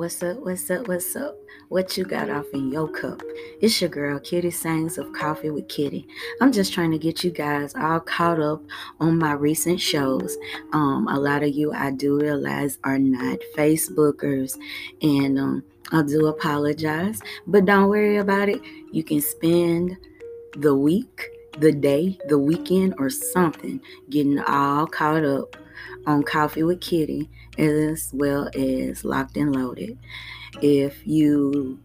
What's up? What's up? What's up? What you got off in your cup? It's your girl, Kiddy Sangs of Coffee with Kiddy. I'm just trying to get you guys all caught up on my recent shows. Um, a lot of you, I do realize, are not Facebookers, and um, I do apologize, but don't worry about it. You can spend the week, the day, the weekend, or something getting all caught up on Coffee with Kiddy as well as Loc'T and Loaded. If you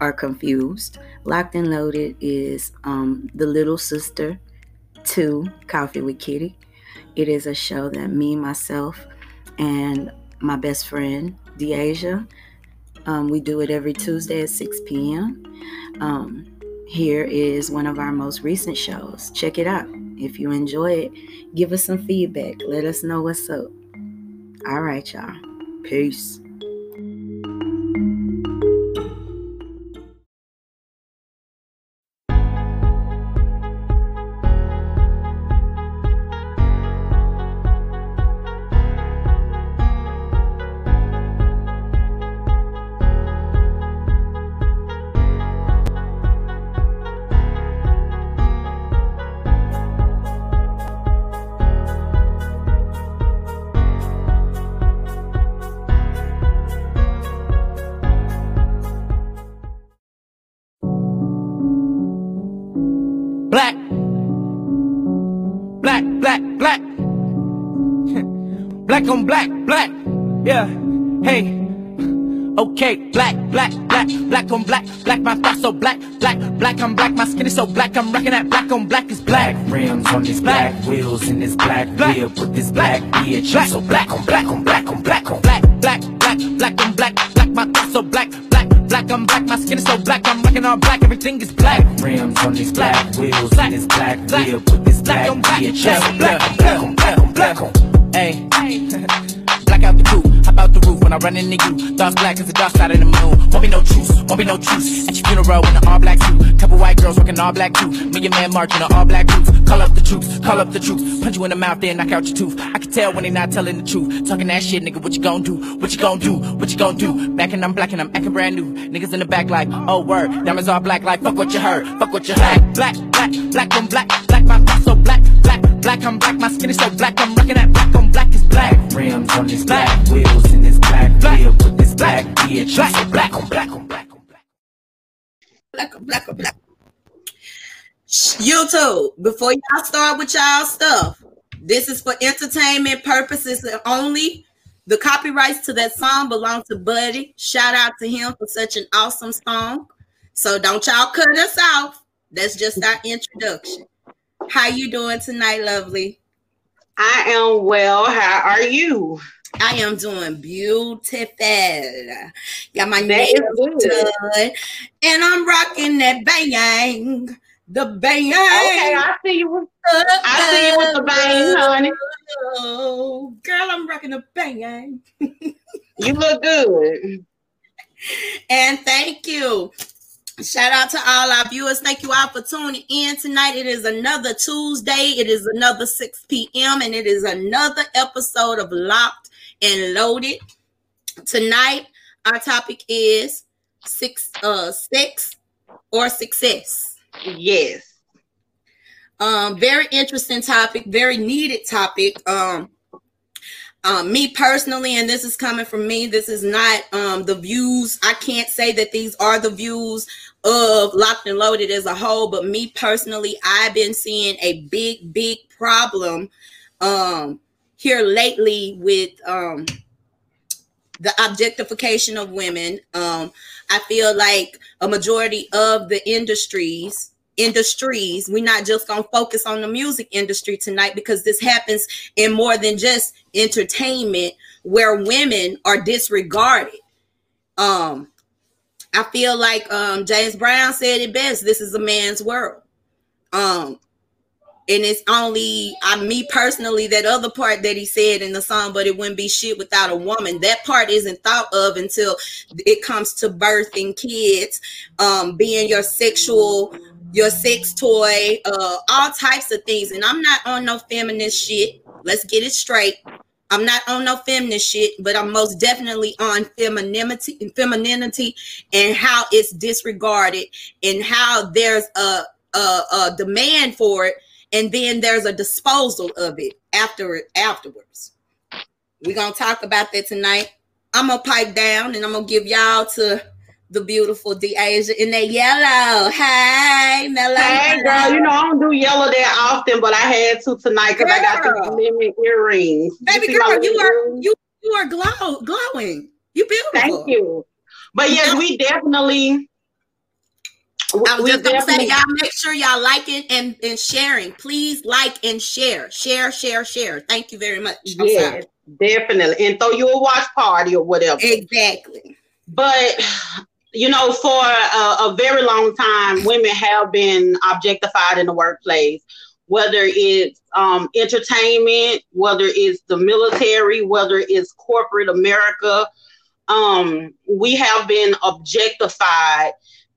are confused, Loc'T and Loaded is um, the little sister to Coffee with Kiddy. It is a show that me, myself, and my best friend, Deasia, um, we do it every Tuesday at 6 p.m. Um, here is one of our most recent shows. Check it out. If you enjoy it, give us some feedback. Let us know what's up. All right, y'all. Peace. Black on black, black. Yeah. Hey. Okay, black, black, black, black on black, black, my thoughts so black, black, black, I'm black, my skin is so black, I'm rocking that black on black is black. black rims on these black, wheels in this black, Black. whip with this black bitch. Black. I'm so black on black on black on black on Black, black, black, black on black, black, my thoughts so black, black, black, I'm black, my skin is so black, I'm rocking all black, everything is black. rims on these black, wheels Black. in this black, Black. whip with this Black black on black. bitch. Yeah, I'm so black yeah, on black on black on black on. Hey, black out the coupe, hop out the roof when I run into you. Thoughts black as the dark side of the moon. Won't be no truce, won't be no truce. At your funeral in an all black suit. Couple white girls working all black too. Me and man marching on all black roots. Call up the troops, call up the troops. Punch you in the mouth, then knock out your tooth. I can tell when they not telling the truth. Talking that shit, nigga, what you gon' do? What you gon' do? What you gon' do? Back and I'm black and I'm acting brand new. Niggas in the back like, oh word. Diamonds all black like, fuck what you heard. Fuck what you heard. Black, black, black on black, black, my thoughts so black, black, black, I'm black, my skin is so black, I'm rocking that black on black rims on this Black. black, wheels in this black, Black. with this black bitch. Black. Black on black on black on black. black, on black, black. Shh, YouTube, before y'all start with y'all stuff, this is for entertainment purposes only. The copyrights to that song belong to Buddy. Shout out to him for such an awesome song. So don't y'all cut us off. That's just our introduction. How you doing tonight, lovely? I am well. How are you? I am doing beautiful. Got my nails good. done, and I'm rocking that bang, the bang. Okay, I see you. with- I see you with the bang, honey. Oh, girl, I'm rocking the bang. You look good. And thank you. Shout out to all our viewers. Thank you all for tuning in tonight. It is another Tuesday. It is another 6 p.m. and it is another episode of Loc'T and Loaded. Tonight, our topic is six uh sex or success. Yes. Um, very interesting topic, very needed topic. Um, um, me personally, and this is coming from me, this is not um the views. I can't say that these are the views of locked and loaded as a whole, but me personally, I've been seeing a big, big problem um here lately with um the objectification of women. Um, I feel like a majority of the industries industries. We're not just going to focus on the music industry tonight because this happens in more than just entertainment where women are disregarded. Um i feel like um james brown said it best this is a man's world. Um and it's only I me personally that other part that he said in the song, but it wouldn't be shit without a woman. That part isn't thought of until it comes to birthing kids, um, being your sexual, your sex toy, uh, all types of things. And I'm not on no feminist shit. Let's get it straight. I'm not on no feminist shit, but I'm most definitely on femininity, femininity, and how it's disregarded, and how there's a a, a demand for it, and then there's a disposal of it after afterwards. We're gonna talk about that tonight. I'm gonna pipe down, and I'm gonna give y'all to the beautiful Deasia in that yellow. Hey, Melanie. Hey, girl. You know I don't do yellow that often, but I had to tonight because I got the lemon earrings. Baby see girl, you are earrings? you you are glow glowing. You beautiful. Thank you. But yes, we definitely. I was we just gonna say, y'all make sure y'all liking and, and sharing. Please like and share. Share, share, share. Thank you very much. I'm Yes, sorry. definitely, and throw you a watch party or whatever. Exactly. but you know for a, a very long time women have been objectified in the workplace whether it's um, entertainment whether it's the military whether it's corporate america um, we have been objectified.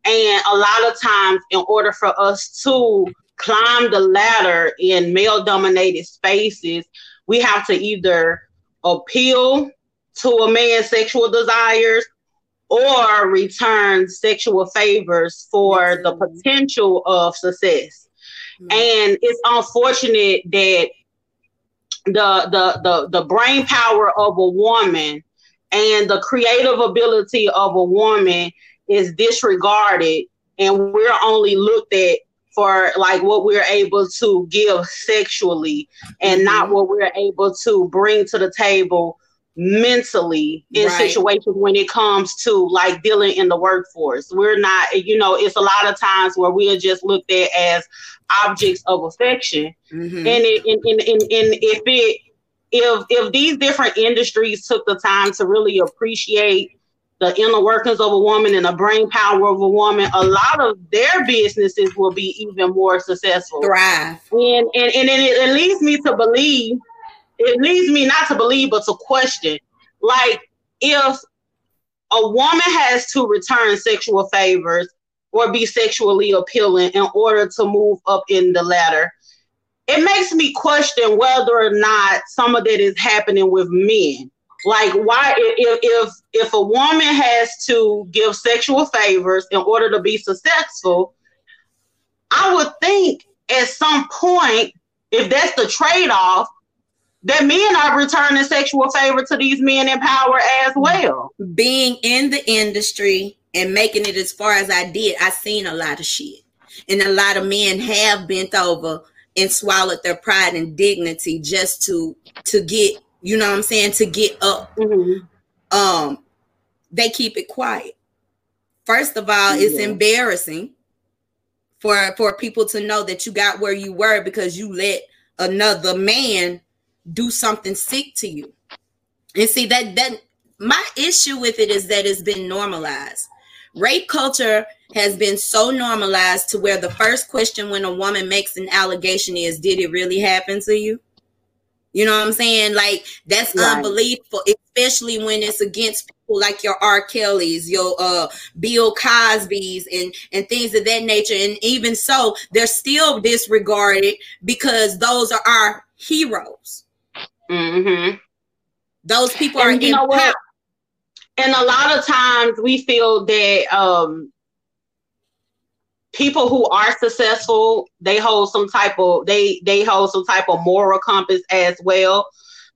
And a lot of times in order for us to climb the ladder in male dominated spaces we have to either appeal to a man's sexual desires or return sexual favors for the potential of success. Mhm. And it's unfortunate that the the the the brain power of a woman and the creative ability of a woman is disregarded and we're only looked at for like what we're able to give sexually and not what we're able to bring to the table mentally in Right. situations when it comes to like dealing in the workforce. We're not, you know, it's a lot of times where we are just looked at as objects of affection. Mhm. And, it, and, and, and, and if it if if these different industries took the time to really appreciate the inner workings of a woman and the brain power of a woman, a lot of their businesses will be even more successful Thrive. and and and it, it leads me to believe it leads me not to believe but to question like if a woman has to return sexual favors or be sexually appealing in order to move up in the ladder it makes me question whether or not some of that is happening with men. Like why if if if a woman has to give sexual favors in order to be successful i would think at some point, if that's the trade off, that men are returning sexual favor to these men in power as well. being in the industry and making it as far as I did, I seen a lot of shit. And a lot of men have bent over and swallowed their pride and dignity just to to get, you know what I'm saying, to get up. Um, they keep it quiet. First of all, it's embarrassing for for people to know that you got where you were because you let another man do something sick to you. And see that that my issue with it is that it's been normalized. Rape culture has been so normalized to where the first question when a woman makes an allegation is, Did it really happen to you? You know what I'm saying? Like that's Right. unbelievable, especially when it's against people like your R. Kelly's, your uh Bill Cosby's and and things of that nature. And even so, they're still disregarded because those are our heroes. Mm-hmm. Those people are And you know what? And a lot of times we feel that um, people who are successful, they hold some type of they they hold some type of moral compass as well.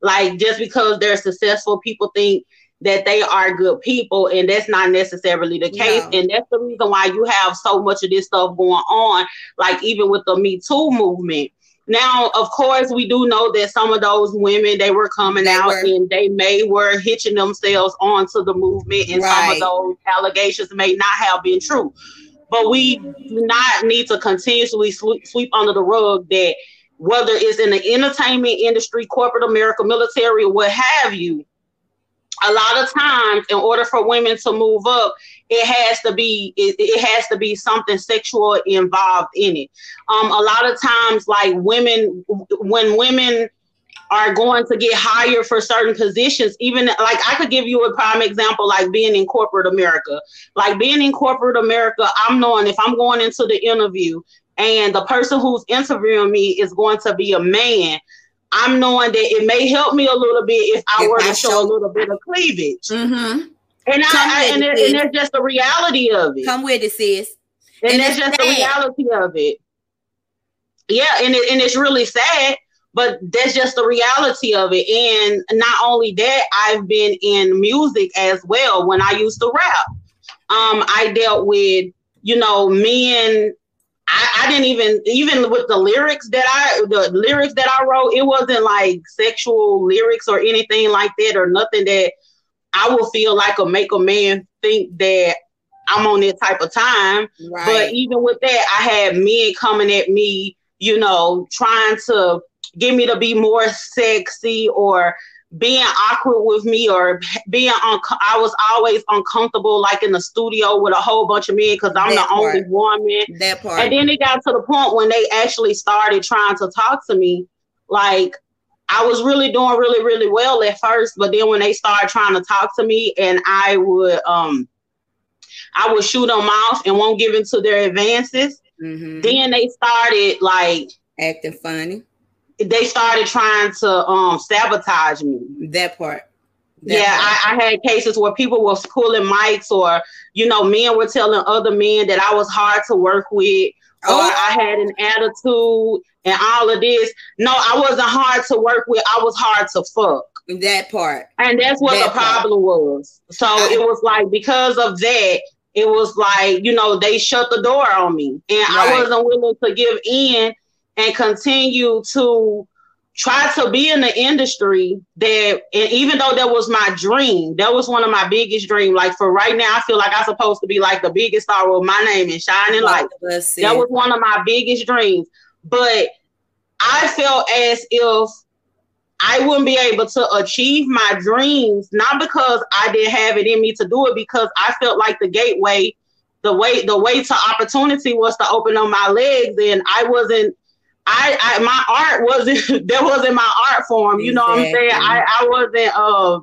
Like just because they're successful, people think that they are good people, and that's not necessarily the case. No. And that's the reason why you have so much of this stuff going on. Like even with the Me Too movement. Now, of course, we do know that some of those women they were coming They out were. and they may were hitching themselves onto the movement, and some of those allegations may not have been true. But we do not need to continuously sweep, sweep under the rug that whether it's in the entertainment industry, corporate America, military, what have you, a lot of times in order for women to move up it has to be it, it has to be something sexual involved in it um a lot of times like women when women are going to get hired for certain positions even like i could give you a prime example like being in corporate america like being in corporate america i'm knowing if i'm going into the interview and the person who's interviewing me is going to be a man I'm knowing that it may help me a little bit if I If were I to show, show- a little bit of cleavage. Mm-hmm. And Come I, I and, it, and that's just the reality of it. Come with it, sis. and, and that's it's just the reality of it. Yeah, and it, and it's really sad, but that's just the reality of it. And not only that, I've been in music as well. When I used to rap, um, I dealt with you know men. I, I didn't even even with the lyrics that I the lyrics that I wrote, it wasn't like sexual lyrics or anything like that, or nothing that I would feel like a make a man think that I'm on that type of time. But even with that, I had men coming at me, you know, trying to get me to be more sexy or being awkward with me or being on. I was always uncomfortable, like in the studio with a whole bunch of men because I'm That the only woman. that part. And then it got to the point when they actually started trying to talk to me, like I was really doing really, really well at first, but then when they started trying to talk to me and I would um I would shoot them off and won't give into their advances, Mhm. then they started like Acting funny. they started trying to um sabotage me. That part. That yeah, part. I, I had cases where people was pulling mics or you know, men were telling other men that I was hard to work with or Oh. I had an attitude and all of this. No, I wasn't hard to work with. I was hard to fuck. that part. And that's what That the part. problem was. So I- it was like because of that, it was like, you know, they shut the door on me. And I wasn't willing to give in and continue to try to be in the industry that and even though that was my dream, that was one of my biggest dreams. Like for right now, I feel like I'm supposed to be like the biggest star with my name and shining light. That was one of my biggest dreams. But I felt as if I wouldn't be able to achieve my dreams, not because I didn't have it in me to do it, because I felt like the gateway, the way, the way to opportunity was to open up my legs, and I wasn't. I, I my art wasn't that wasn't my art form. You know what I'm saying? I, I wasn't uh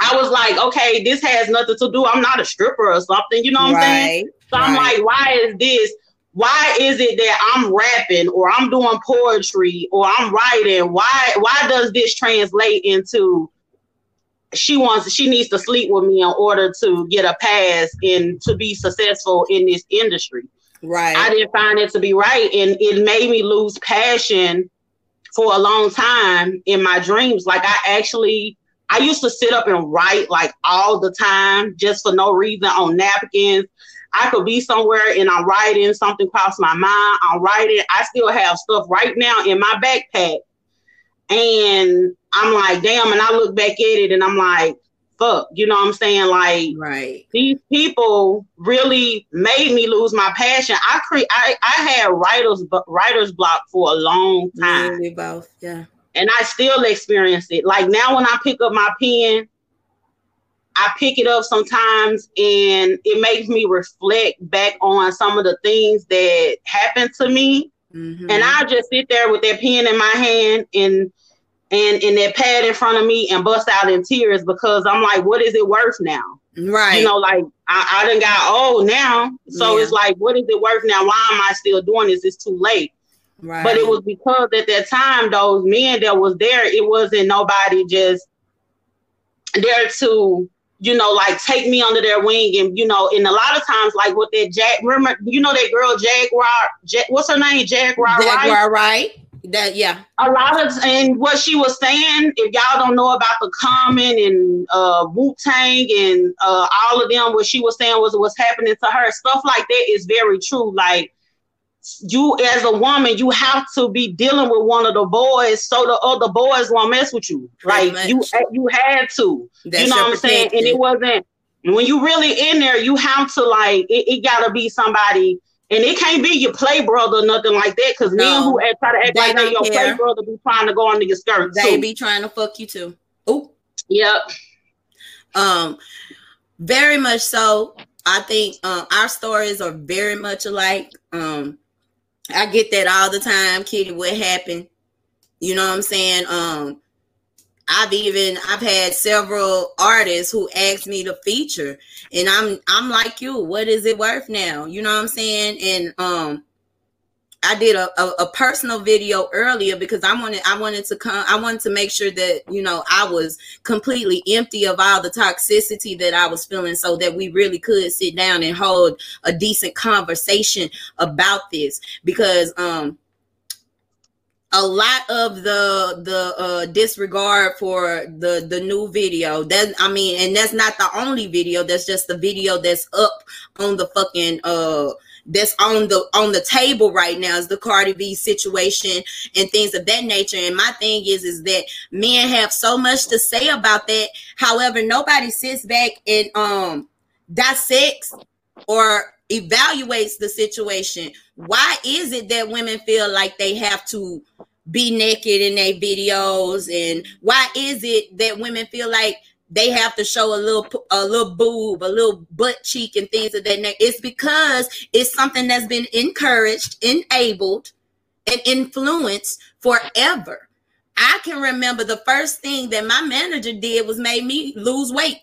I was like, okay, this has nothing to do. I'm not a stripper or something, you know what I'm saying? right. So I'm like, why is this? Why is it that I'm rapping or I'm doing poetry or I'm writing? Why why does this translate into she wants she needs to sleep with me in order to get a pass and to be successful in this industry? Right. I didn't find it to be right and it made me lose passion for a long time in my dreams. Like I actually I used to sit up and write like all the time just for no reason on napkins. I could be somewhere and I'm writing, something crossed my mind. I'm writing. I still have stuff right now in my backpack. And I'm like, damn, and I look back at it and I'm like, fuck, you know what I'm saying? Like right. these people really made me lose my passion. I cre- I, I had writers writer's block for a long time, We both. Yeah. and I still experience it. Like now, when I pick up my pen, I pick it up sometimes, and it makes me reflect back on some of the things that happened to me. Mhm. And I just sit there with that pen in my hand and and and that pad in front of me and bust out in tears because I'm like, what is it worth now? right. You know, like I, I done got old now. So Yeah. it's like, what is it worth now? Why am I still doing this? It's too late. right. But it was because at that time, those men that was there, it wasn't nobody just there to, you know, like take me under their wing. And, you know, and a lot of times, like with that Jack, remember, you know, that girl, Jaguar, Jack, what's her name? Jaguar, right? Jaguar, right? That yeah. a lot of and what she was saying, if y'all don't know about the Common and uh Wu Tang and uh all of them, what she was saying was what's happening to her. Stuff like that is very true. Like you as a woman, you have to be dealing with one of the boys so the other boys won't mess with you. Pretty Like you much. you had to. That's you know what I'm saying? And it wasn't when you really in there, you have to like it, it gotta be somebody and it can't be your play brother or nothing like that because men who act, try to act like they your care. play brother be trying to go under your skirt They too. be trying to fuck you too. Oh, yep. um, very much so. I think um, our stories are very much alike. Um, I get that all the time, Kiddy. What happened? You know what I'm saying? Um, I've even I've had several artists who asked me to feature, and I'm I'm like you. What is it worth now? You know what I'm saying? And um, I did a, a, a, personal video earlier because I wanted I wanted to come I wanted to make sure that you know I was completely empty of all the toxicity that I was feeling so that we really could sit down and hold a decent conversation about this because um a lot of the the uh, disregard for the the new video that i mean and that's not the only video that's just the video that's up on the fucking uh that's on the on the table right now is the Cardi B situation and things of that nature. And my thing is is that men have so much to say about that. However, nobody sits back and um dissects or evaluates the situation. Why is it that women feel like they have to be naked in their videos and why is it that women feel like they have to show a little a little boob, a little butt cheek, and things of that nature. It's because it's something that's been encouraged, enabled, and influenced forever. I can remember the first thing that my manager did was made me lose weight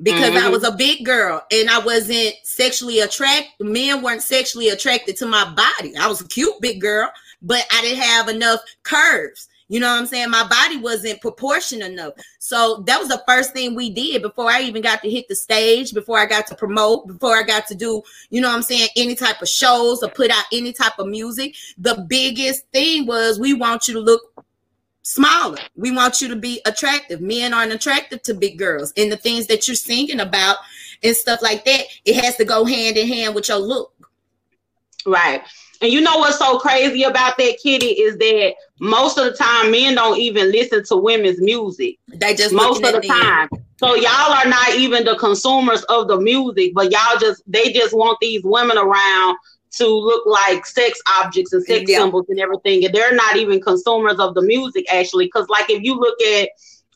because mm-hmm. I was a big girl and I wasn't sexually attracted. Men weren't sexually attracted to my body. I was a cute big girl, but I didn't have enough curves. You know what I'm saying? My body wasn't proportional enough. So that was the first thing we did before I even got to hit the stage, before I got to promote, before I got to do, you know what I'm saying, any type of shows or put out any type of music. The biggest thing was we want you to look smaller. We want you to be attractive. Men aren't attractive to big girls. And the things that you're singing about and stuff like that, it has to go hand in hand with your look. Right. And you know what's so crazy about that, Kiddy, is that most of the time men don't even listen to women's music. They just most of the time. So y'all are not even the consumers of the music, but y'all just they just want these women around to look like sex objects and sex yeah. symbols and everything. And they're not even consumers of the music actually. Cause like if you look at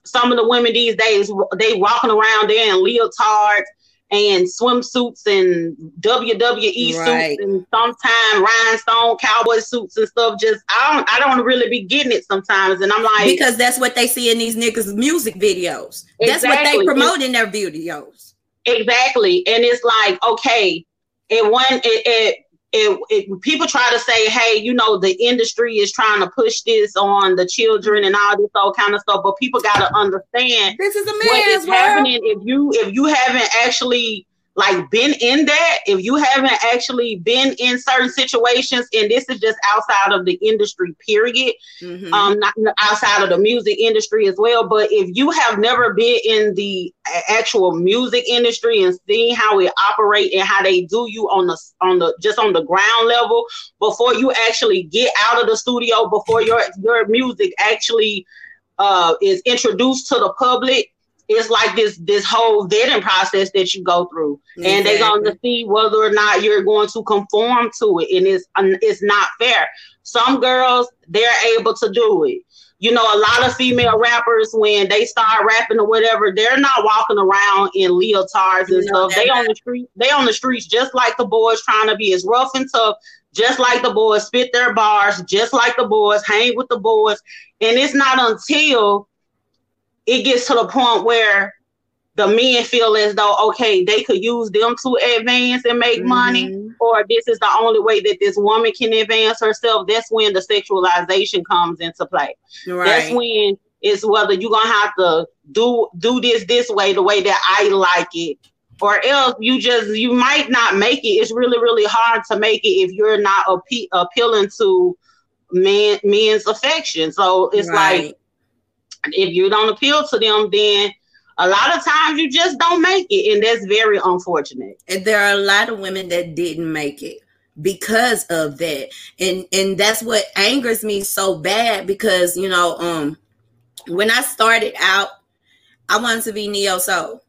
some of the women these days, they walking around there in leotards and swimsuits and WWE right. suits and sometimes rhinestone cowboy suits and stuff. Just I don't I don't really be getting it sometimes, and I'm like because that's what they see in these niggas' music videos. Exactly. That's what they promote in their videos. Exactly, and it's like okay, it one it, it it, it, people try to say, hey, you know, the industry is trying to push this on the children and all this all kind of stuff, but people got to understand this is a what is happening if you if you haven't actually like been in that, if you haven't actually been in certain situations, and this is just outside of the industry, period, mm-hmm. um, not outside of the music industry as well. But if you have never been in the actual music industry and seen how it operate and how they do you on the on the just on the ground level before you actually get out of the studio, before your your music actually uh, is introduced to the public it's like this this whole vetting process that you go through, exactly. and they're going to see whether or not you're going to conform to it, and it's it's not fair. Some girls they're able to do it. You know, a lot of female rappers when they start rapping or whatever, they're not walking around in leotards and stuff. They on the street, they on the streets just like the boys trying to be as rough and tough, just like the boys spit their bars, just like the boys hang with the boys. And it's not until it gets to the point where the men feel as though okay they could use them to advance and make mm-hmm. money or this is the only way that this woman can advance herself that's when the sexualization comes into play right. that's when it's whether you're gonna have to do do this this way the way that i like it or else you just you might not make it it's really really hard to make it if you're not appe- appealing to men men's affection so it's right. like if you don't appeal to them, then a lot of times you just don't make it, and that's very unfortunate. And there are a lot of women that didn't make it because of that, and and that's what angers me so bad because you know, um, when I started out, I wanted to be neo soul.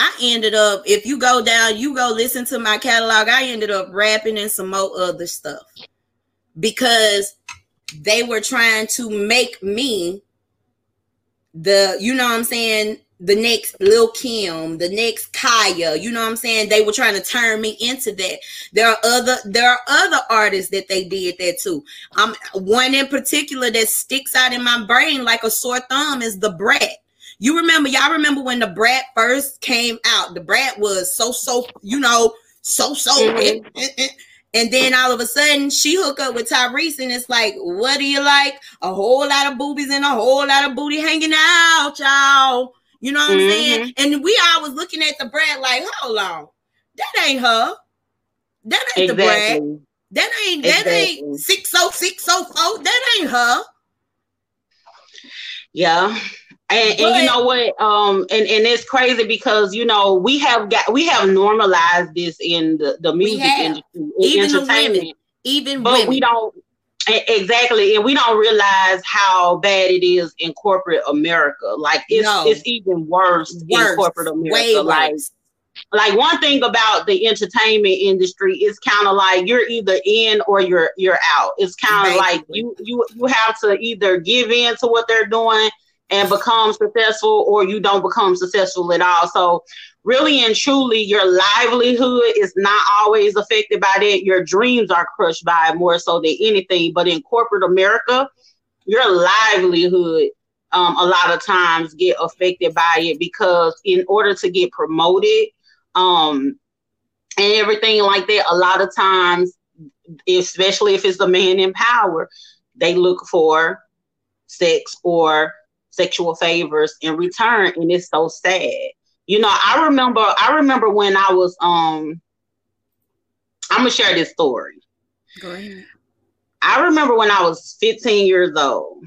I ended up, if you go down, you go listen to my catalog. I ended up rapping and some more other stuff because they were trying to make me the you know what I'm saying the next Lil Kim, the next Khia, you know what I'm saying? They were trying to turn me into that. There are other there are other artists that they did that too. Um one in particular that sticks out in my brain like a sore thumb is Da Brat. You remember, y'all remember when Da Brat first came out. Da Brat was so so, you know, so so mm-hmm. And then all of a sudden, she hook up with Tyrese, and it's like, what do you like? A whole lot of boobies and a whole lot of booty hanging out, y'all. You know what I'm saying? Mm-hmm. And we all was looking at the bread like, hold on, that ain't her. That ain't the bread. Exactly. That ain't that Exactly. ain't six oh six oh four. That ain't her. Yeah. And, and you know what? Um, and, and it's crazy because you know we have got we have normalized this in the, the music industry, in Even entertainment, women. Even but women. we don't exactly, and we don't realize how bad it is in corporate America. Like it's No. it's even worse, in corporate America. Like worse. like one thing about the entertainment industry is kind of like you're either in or you're you're out. It's kind of like you you you have to either give in to what they're doing and become successful or you don't become successful at all. So really and truly your livelihood is not always affected by that. Your dreams are crushed by it more so than anything. But in corporate America, your livelihood um, a lot of times get affected by it because in order to get promoted um, and everything like that, a lot of times, especially if it's the man in power, they look for sex or sexual favors in return, and it's so sad. You know, I remember, I remember when I was, um, I'm gonna share this story. Go ahead. I remember when I was 15 years old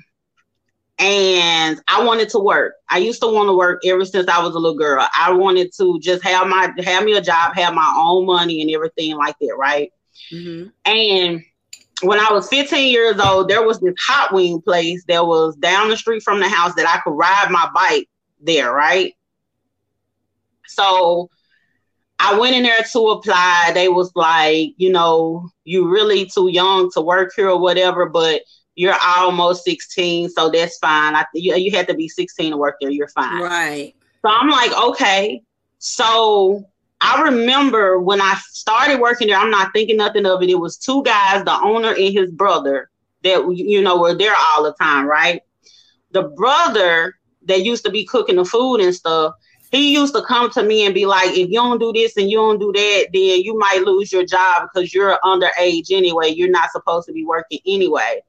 and I wanted to work. I used to want to work ever since I was a little girl. I wanted to just have my have me a job, have my own money and everything like that, right? hmm And when I was 15 years old, there was this hot wing place that was down the street from the house that I could ride my bike there, right? So I went in there to apply. They was like, you know, you really too young to work here or whatever, but you're almost 16, so that's fine. I you, you had to be 16 to work there. You're fine. Right. So I'm like, okay. So I remember when I started working there, I'm not thinking nothing of it. It was two guys, the owner and his brother, that you know were there all the time, right? The brother that used to be cooking the food and stuff, he used to come to me and be like, if you don't do this and you don't do that, then you might lose your job because you're underage anyway. You're not supposed to be working anyway.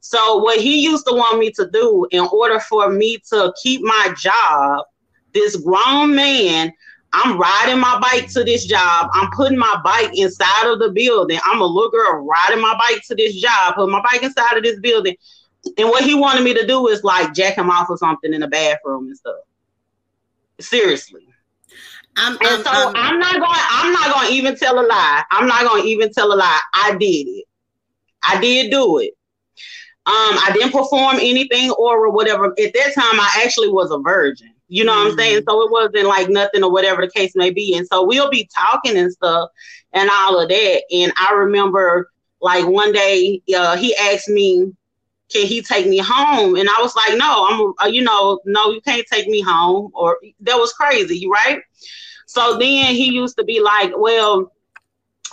So what he used to want me to do in order for me to keep my job, this grown man, I'm riding my bike to this job. I'm putting my bike inside of the building. I'm a little girl riding my bike to this job, putting my bike inside of this building. And what he wanted me to do is like jack him off or something in the bathroom and stuff. Seriously. I'm, And I'm, so I'm- I'm not going. I'm not going to even tell a lie. I'm not going to even tell a lie. I did it. I did do it. Um, I didn't perform anything or whatever. At that time, I actually was a virgin. You know what I'm saying? So it wasn't like nothing or whatever the case may be. And so we'll be talking and stuff and all of that. And I remember like one day uh, he asked me, "Can he take me home?" And I was like, "No, I'm. Uh, you know, no, you can't take me home." Or that was crazy, right? So then he used to be like, "Well."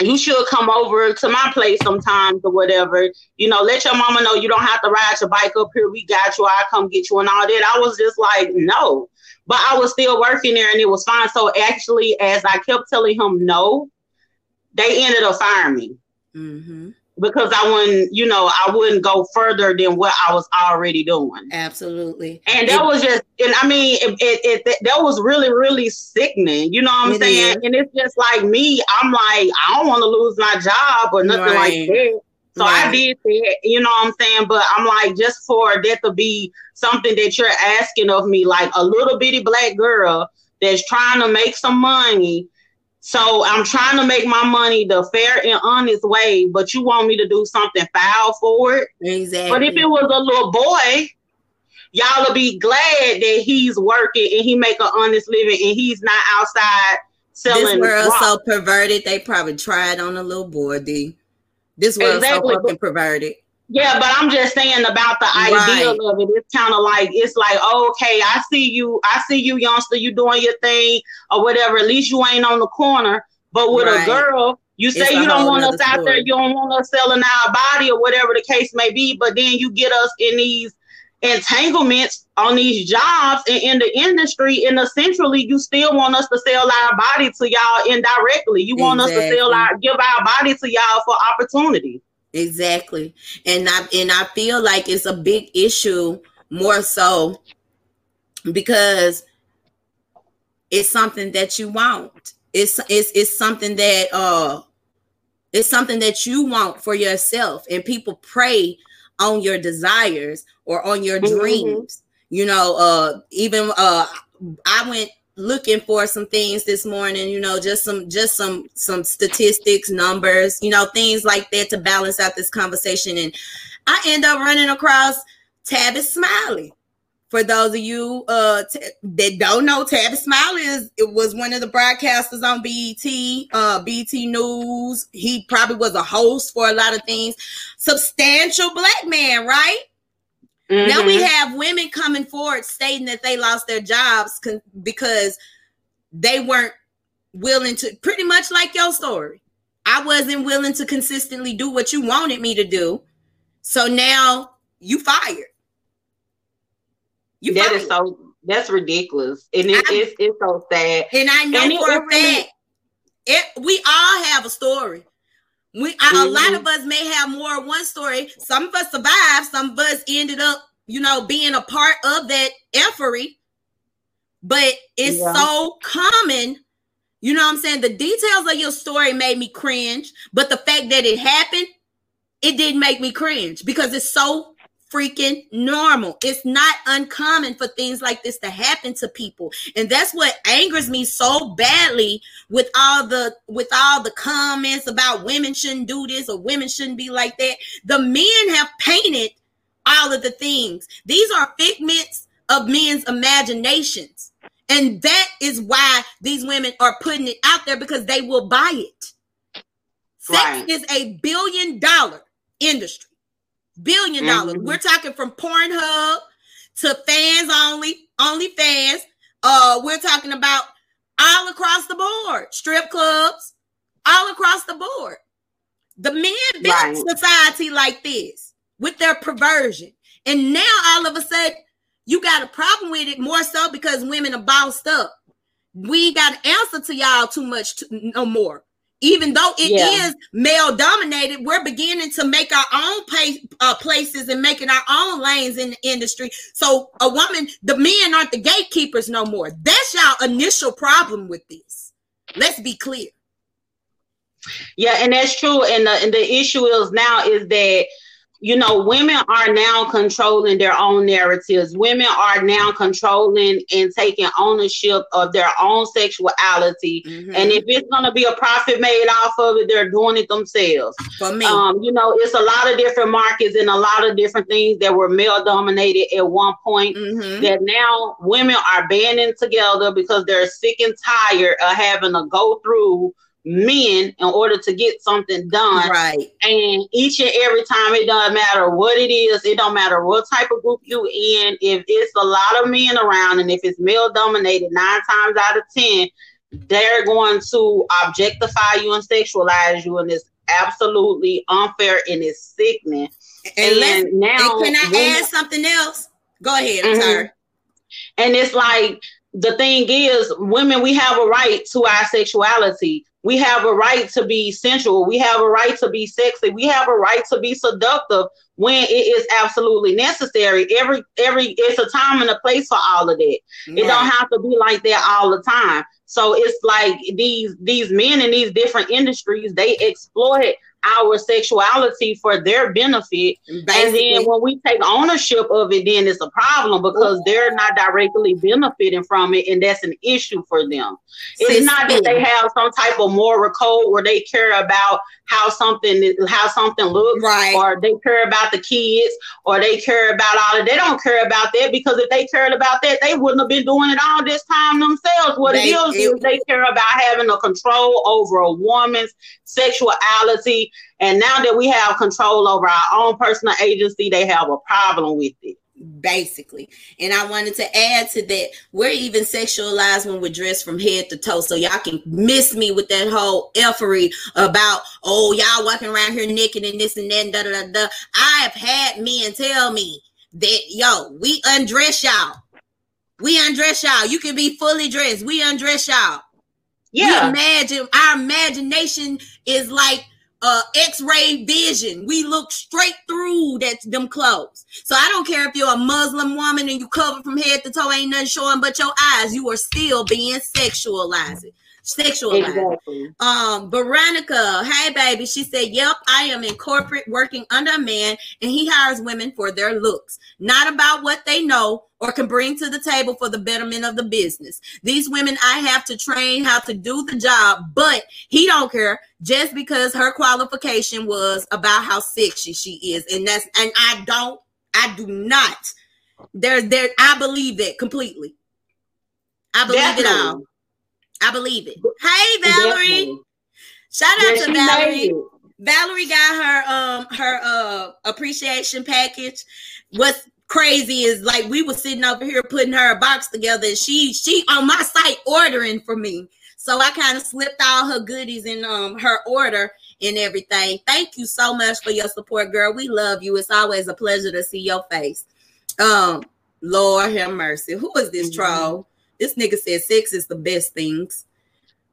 You should come over to my place sometimes or whatever. You know, let your mama know you don't have to ride your bike up here. We got you. I'll come get you and all that. I was just like, no. But I was still working there and it was fine. So actually, as I kept telling him no, they ended up firing me Mhm. because I wouldn't, you know, I wouldn't go further than what I was already doing. absolutely. And that was just, and I mean, it, it, it that was really, really sickening. You know what I'm saying? is. And it's just like me, I'm like, I don't want to lose my job or nothing Right. like that. So I did that, you know what I'm saying? But I'm like, just for that to be something that you're asking of me, like a little bitty black girl that's trying to make some money. So I'm trying to make my money the fair and honest way, but you want me to do something foul for it? Exactly. But if it was a little boy, y'all will be glad that he's working and he make an honest living and he's not outside selling. this world so perverted, they probably tried on a little boy, D. This world Exactly, so fucking perverted. yeah, but I'm just saying about the Right. ideal of it. It's kind of like it's like okay, I see you, I see you, youngster, you doing your thing or whatever. At least you ain't on the corner. But with Right. a girl, you say a you don't want us nother out there, you don't want us selling our body or whatever the case may be. But then you get us in these entanglements on these jobs and in the industry and essentially you still want us to sell our body to y'all indirectly. You want exactly. us to sell our give our body to y'all for opportunity. Exactly. And i and i feel like it's a big issue more so because it's something that you want. It's it's, it's something that uh it's something that you want for yourself and people prey on your desires or on your mm-hmm. dreams. You know, uh even uh I went looking for some things this morning, you know, just some just some some statistics, numbers, you know, things like that to balance out this conversation and I end up running across Tavis Smiley. For those of you uh, t- that don't know, Tavis Smiley is it was one of the broadcasters on BET, uh, BET News. He probably was a host for a lot of things. Substantial black man, right? Mm-hmm. Now we mm-hmm. have women coming forward stating that they lost their jobs con- because they weren't willing to, pretty much like your story. I wasn't willing to consistently do what you wanted me to do. So now you fired. You that is so that's ridiculous, and it, it's it's so sad. And I know and for a fact, it we all have a story. We mm-hmm. a lot of us may have more one story. Some of us survived. Some of us ended up, you know, being a part of that effery. But it's yeah. so common. You know what I'm saying? The details of your story made me cringe, but the fact that it happened, it didn't make me cringe because it's so freaking normal. It's not uncommon for things like this to happen to people. And that's what angers me so badly with all the with all the comments about women shouldn't do this or women shouldn't be like that. The men have painted all of the things. These are figments of men's imaginations. And that is why these women are putting it out there because they will buy it. Sex is a billion dollar industry billion dollars. Mm-hmm. We're talking from Pornhub to fans only, OnlyFans. Uh, we're talking about all across the board, strip clubs, all across the board. The men built right. society like this with their perversion. And now all of a sudden, you got a problem with it more so because women are bossed up. We got to answer to y'all too much to, no more even though it yeah. is male dominated, we're beginning to make our own uh, places and making our own lanes in the industry. So a woman, the men aren't the gatekeepers no more. That's y'all initial problem with this. Let's be clear. Yeah, and that's true. And the and the issue is now is that you know, women are now controlling their own narratives. Women are now controlling and taking ownership of their own sexuality. Mm-hmm. And if it's going to be a profit made off of it, they're doing it themselves. For me, um, you know, it's a lot of different markets and a lot of different things that were male dominated at one point mm-hmm. that now women are banding together because they're sick and tired of having to go through men in order to get something done. Right. And each and every time it doesn't matter what it is, it don't matter what type of group you in. If it's a lot of men around and if it's male dominated, nine times out of ten, they're going to objectify you and sexualize you, and it's absolutely unfair and it's sickening. And, and now, and can I women, add something else? Go ahead. I'm mm-hmm. sorry. And it's like the thing is, women, we have a right to our sexuality we have a right to be sensual. We have a right to be sexy. We have a right to be seductive when it is absolutely necessary. Every every it's a time and a place for all of that. Right. It don't have to be like that all the time. So it's like these these men in these different industries, they exploit our sexuality for their benefit. Basically. And then when we take ownership of it, then it's a problem because they're not directly benefiting from it, and that's an issue for them. It's not that they have some type of moral code where they care about how something how something looks, right? Or they care about the kids, or they care about all of. They don't care about that because if they cared about that, they wouldn't have been doing it all this time themselves. What they, it is it, is they care about having a control over a woman's sexuality and now that we have control over our own personal agency, they have a problem with it. Basically. And I wanted to add to that, we're even sexualized when we're dressed from head to toe. So y'all can miss me with that whole effery about, oh, y'all walking around here naked and this and that, and da da da da. I have had men tell me that yo, we undress y'all. We undress y'all. You can be fully dressed. We undress y'all. Yeah. We imagine our imagination is like uh x-ray vision. We look straight through that them clothes. So I don't care if you're a Muslim woman and you covered from head to toe, ain't nothing showing but your eyes. You are still being sexualized. Sexualized. Exactly. Um, Veronica, hey baby, she said, Yep, I am in corporate working under a man, and he hires women for their looks, not about what they know or can bring to the table for the betterment of the business. These women I have to train how to do the job, but he don't care just because her qualification was about how sexy she is. And that's and I don't, I do not. There, there, I believe that completely. I believe it all. I believe it. Hey Valerie. Definitely. Shout out to Valerie. Valerie got her um her uh appreciation package. What's crazy is like we were sitting over here putting her a box together and she she on my site ordering for me. So I kind of slipped all her goodies in um her order and everything. Thank you so much for your support, girl. We love you. It's always a pleasure to see your face. Um, Lord have mercy. Who is this Mhm. troll? This nigga said sex is the best things.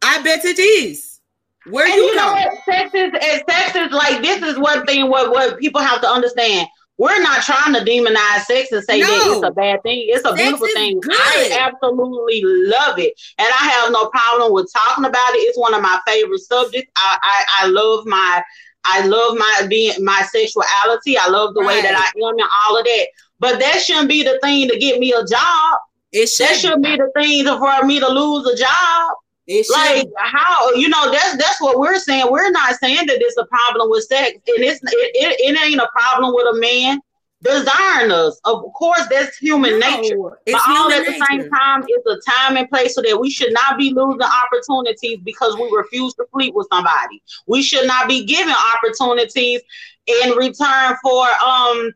I bet it is. Where And you, you know? Sex is, and sex is like this is one thing what, what people have to understand. We're not trying to demonize sex and say that it's a bad thing. It's a Sex beautiful thing. good. I absolutely love it. And I have no problem with talking about it. It's one of my favorite subjects. I I, I love my I love my being my sexuality. I love the way that I am and all of that. But that shouldn't be the thing to get me a job. It That should. shouldn't be the thing to, for me to lose a job It should. like how you know that's that's what we're saying we're not saying that it's a problem with sex and it's it, it, it ain't a problem with a man desiring us of course that's human nature No, It's but all at the same time it's a time and place so that we should not be losing opportunities because we refuse to sleep with somebody we should not be given opportunities in return for um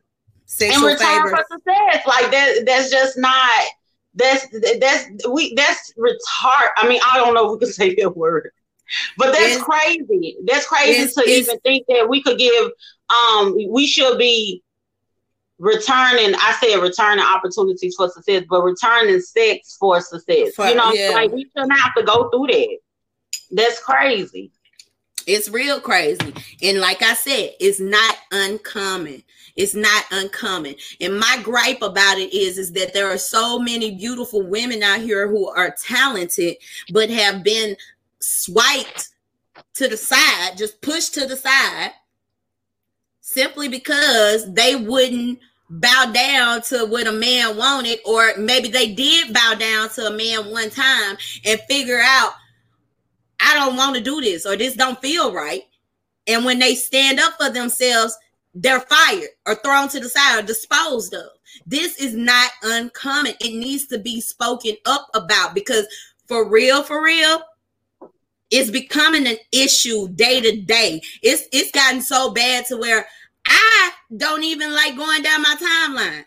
in return favors. for success. Like that, that's just not. That's that's we that's retard. I mean, I don't know if we can say that word, but that's It's- crazy. That's crazy to even think that we could give. Um, we should be returning. I said returning opportunities for success, but returning sex for success. For- you know, yeah. like we shouldn't have to go through that. That's crazy. It's real crazy. And like I said, it's not uncommon. It's not uncommon. And my gripe about it is, is that there are so many beautiful women out here who are talented, but have been swiped to the side, just pushed to the side, simply because they wouldn't bow down to what a man wanted, or maybe they did bow down to a man one time and figure out I don't want to do this or this don't feel right. And when they stand up for themselves, they're fired or thrown to the side or disposed of. This is not uncommon. It needs to be spoken up about because for real, for real, it's becoming an issue day to day. It's it's gotten so bad to where I don't even like going down my timeline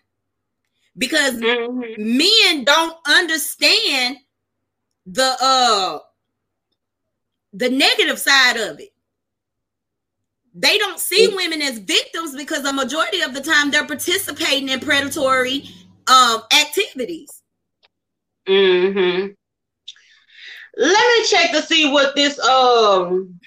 because Mhm. men don't understand the uh the negative side of it. They don't see women as victims because a majority of the time they're participating in predatory um activities. hmm Let me check to see what this um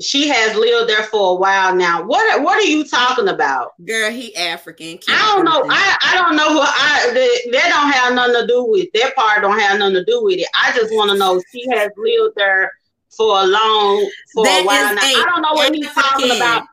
she has lived there for a while now. What what are you talking about? Girl, he African. I don't know. I, I don't know who I that don't have nothing to do with that part don't have nothing to do with it. I just want to know she has lived there for a long for That a while now. I don't know what he's talking about.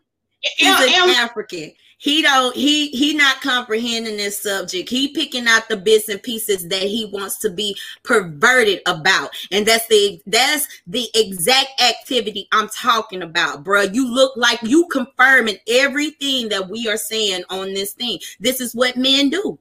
He's Em- an African. He don't he he not comprehending this subject. He picking out the bits and pieces that he wants to be perverted about. And that's the that's the exact activity I'm talking about, bro. You look like you confirming everything that we are saying on this thing. This is what men do.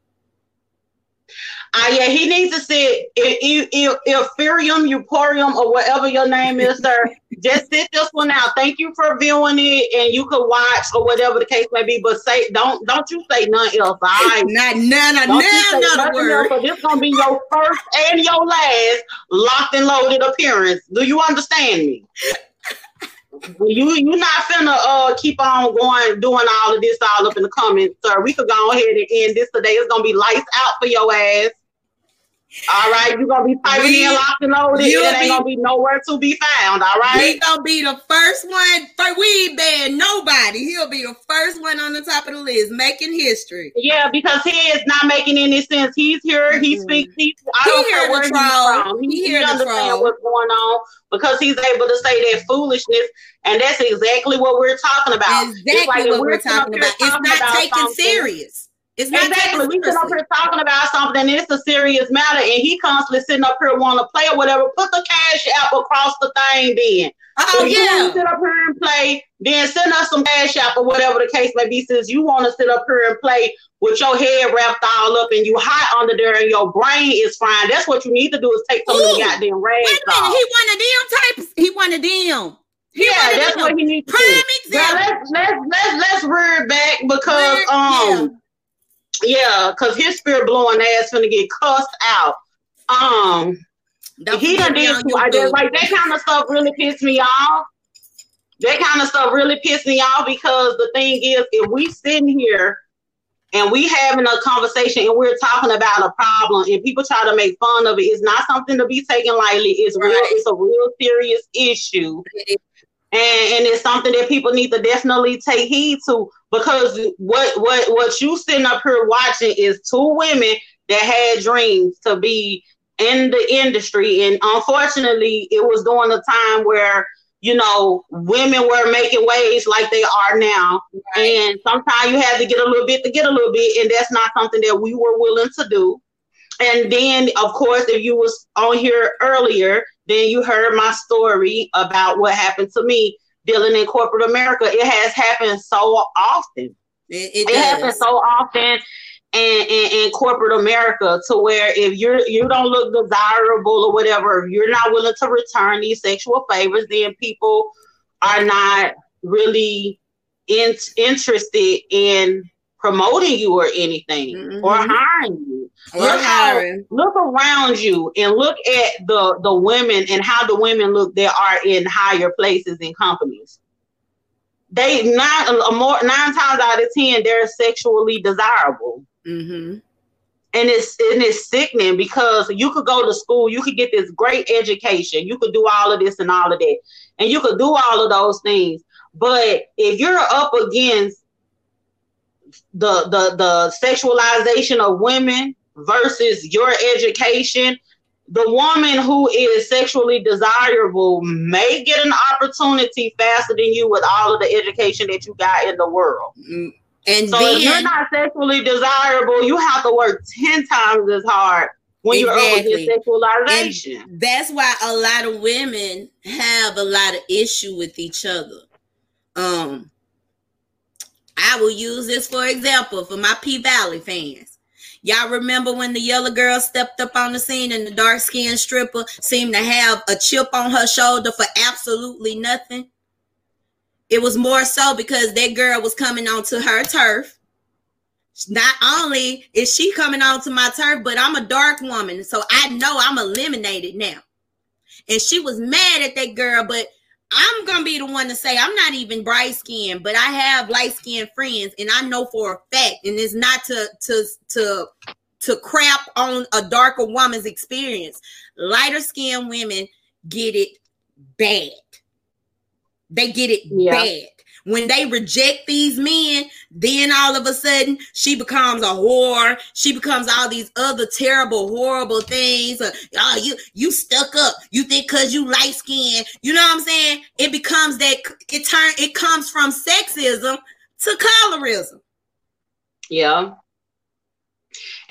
Uh, yeah, he needs to sit Epherium, Euporium, or whatever your name is, sir. just sit this one out. Thank you for viewing it, and you could watch or whatever the case may be. But say don't don't you say nothing else. All right. Not none of Don't you say none other nothing word. else, or this gonna be your first and your last Loc'T and Loaded appearance. Do you understand me? you you not finna uh keep on going doing all of this all up in the comments, sir. We could go ahead and end this today. It's gonna be lights out for your ass. All right, you're gonna be We- in Loc'T and Loaded. It ain't be- gonna be nowhere to be found. All We gonna be the first one. For we ain't ban nobody. He'll be the first one on the top of the list, making history. Yeah, because he is not making any sense. He's here. He Mhm. speaks. He, I He don't care where he's from. He He, he here understands what's going on because he's able to say that foolishness, and that's exactly what we're talking about. Exactly like what we're up talking here about. It's talking not about taken serious. It's not Exactly. We sitting up here talking about something, and it's a serious matter, and he constantly sitting up here want to play or whatever. Put the cash app across the thing, then. Oh if yeah. to sit up here and play, then send us some cash app or whatever the case may be. Since you want to sit up here and play with your head wrapped all up and you hot under there and your brain is frying, that's what you need to do is take some of the goddamn rags Wait a minute. off. He one of them types. He one of them. He yeah, that's them. what he needs to Prime do. Now, let's let's let's let's rear back because um yeah, because his spirit blowing ass gonna get cussed out. Um Don't he done did too. I just like that kind of stuff really pissed me off. That kind of stuff really pissed me off because the thing is, if we sitting here and we having a conversation and we're talking about a problem and people try to make fun of it, it's not something to be taken lightly. It's real. It's a real serious issue, and and it's something that people need to definitely take heed to because what what what you sitting up here watching is two women that had dreams to be in the industry. And unfortunately it was during a time where you know women were making waves like they are now. And sometimes you have to get a little bit to get a little bit and that's not something that we were willing to do. And then of course if you was on here earlier then you heard my story about what happened to me dealing in corporate america it has happened so often It, it it happens so often in, in, in corporate America to where if you're you don't look desirable or whatever, if you're not willing to return these sexual favors, then people are not really in, interested in promoting you or anything or Mhm. hiring you. Look how- Look around you and look at the the women and how the women look that are in higher places in companies. They nine a more nine times out of ten they're sexually desirable Mm-hmm. and it's and it's sickening because you could go to school, you could get this great education, you could do all of this and all of that, and you could do all of those things. But if you're up against the the the sexualization of women versus your education, the woman who is sexually desirable may get an opportunity faster than you with all of the education that you got in the world. Mm, And So if you're not sexually desirable, you have to work ten times as hard when you're Exactly. against sexualization. that's why a lot of women have a lot of issue with each other. Um, I will use this for example for my P Valley fans. Y'all remember when the yellow girl stepped up on the scene and the dark skinned stripper seemed to have a chip on her shoulder for absolutely nothing? It was more so because that girl was coming onto her turf. Not only is she coming onto my turf, but I'm a dark woman, so I know I'm eliminated now. And she was mad at that girl, but I'm gonna be the one to say I'm not even bright skinned, but I have light skinned friends, and I know for a fact, and it's not to to to to crap on a darker woman's experience. Lighter skinned women get it bad. They get it Yeah. bad. When they reject these men, then all of a sudden she becomes a whore. She becomes all these other terrible, horrible things. Uh, oh, you you stuck up. You think because you light skinned, you know what I'm saying? It becomes that it turn it comes from sexism to colorism. Yeah.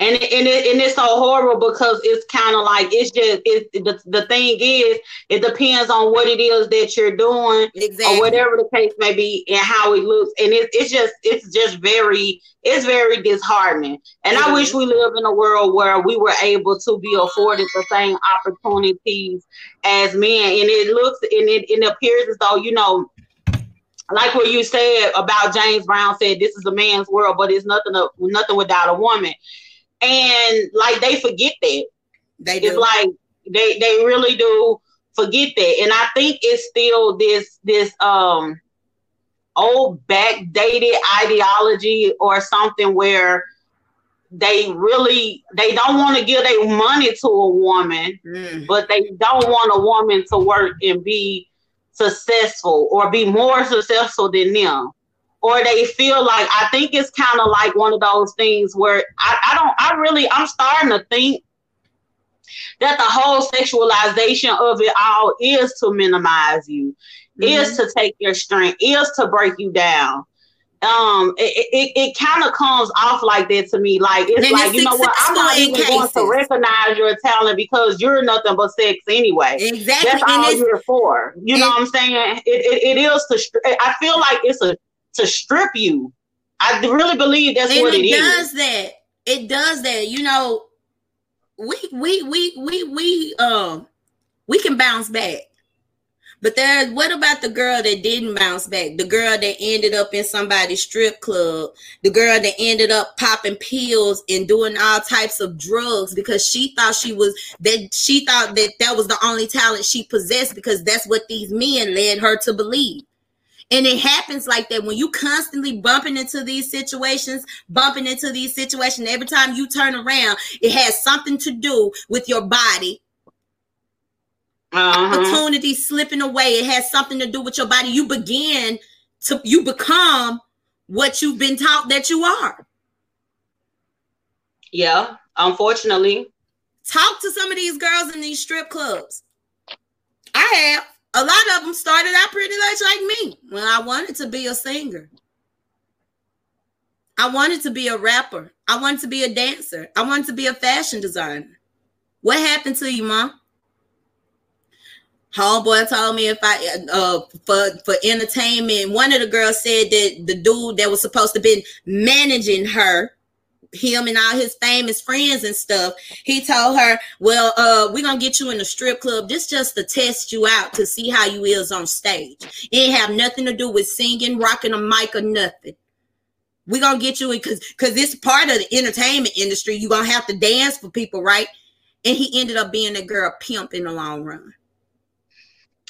And and it, and it's so horrible because it's kind of like it's just it's the, the thing is it depends on what it is that you're doing Exactly. or whatever the case may be and how it looks. And it, it's just it's just very it's very disheartening. And It i wish we live in a world where we were able to be afforded the same opportunities as men. And it looks and it, it appears as though you know like what you said about james brown said this is a man's world but it's nothing nothing without a woman and like they forget that They it's do. like they they really do forget that. And I think it's still this this um old backdated ideology or something where they really they don't want to give their money to a woman, mm. but they don't want a woman to work and be successful or be more successful than them. Or they feel like I think it's kind of like one of those things where I, I don't I really I'm starting to think that the whole sexualization of it all is to minimize you, mm-hmm. is to take your strength, is to break you down. Um, it it, it kind of comes off like that to me. Like it's and like it's you know what, I'm not even cases. going to recognize your talent because you're nothing but sex anyway. Exactly, that's all you're for. You know what I'm saying? It, it, it is to. I feel like it's a to strip you. I really believe that's what it, it does is. that. It does that. You know, we we we we we um we can bounce back. But there, what about the girl that didn't bounce back? The girl that ended up in somebody's strip club, the girl that ended up popping pills and doing all types of drugs because she thought she was that she thought that that was the only talent she possessed because that's what these men led her to believe. And it happens like that when you constantly bumping into these situations, bumping into these situations. Every time you turn around, it has something to do with your body. Uh-huh. Opportunity slipping away. It has something to do with your body. You begin to you become what you've been taught that you are. Yeah, unfortunately. Talk to some of these girls in these strip clubs. I have a lot of them started out pretty much like me when I wanted to be a singer. I wanted to be a rapper. I wanted to be a dancer. I wanted to be a fashion designer. What happened to you, mom? Homeboy told me if I uh for for entertainment. One of the girls said that the dude that was supposed to be managing her him and all his famous friends and stuff, he told her, Well, uh, we're gonna get you in the strip club. This just to test you out to see how you is on stage. It ain't have nothing to do with singing, rocking a mic, or nothing. We're gonna get you in because because it's part of the entertainment industry. You're gonna have to dance for people, right? And he ended up being a girl pimp in the long run.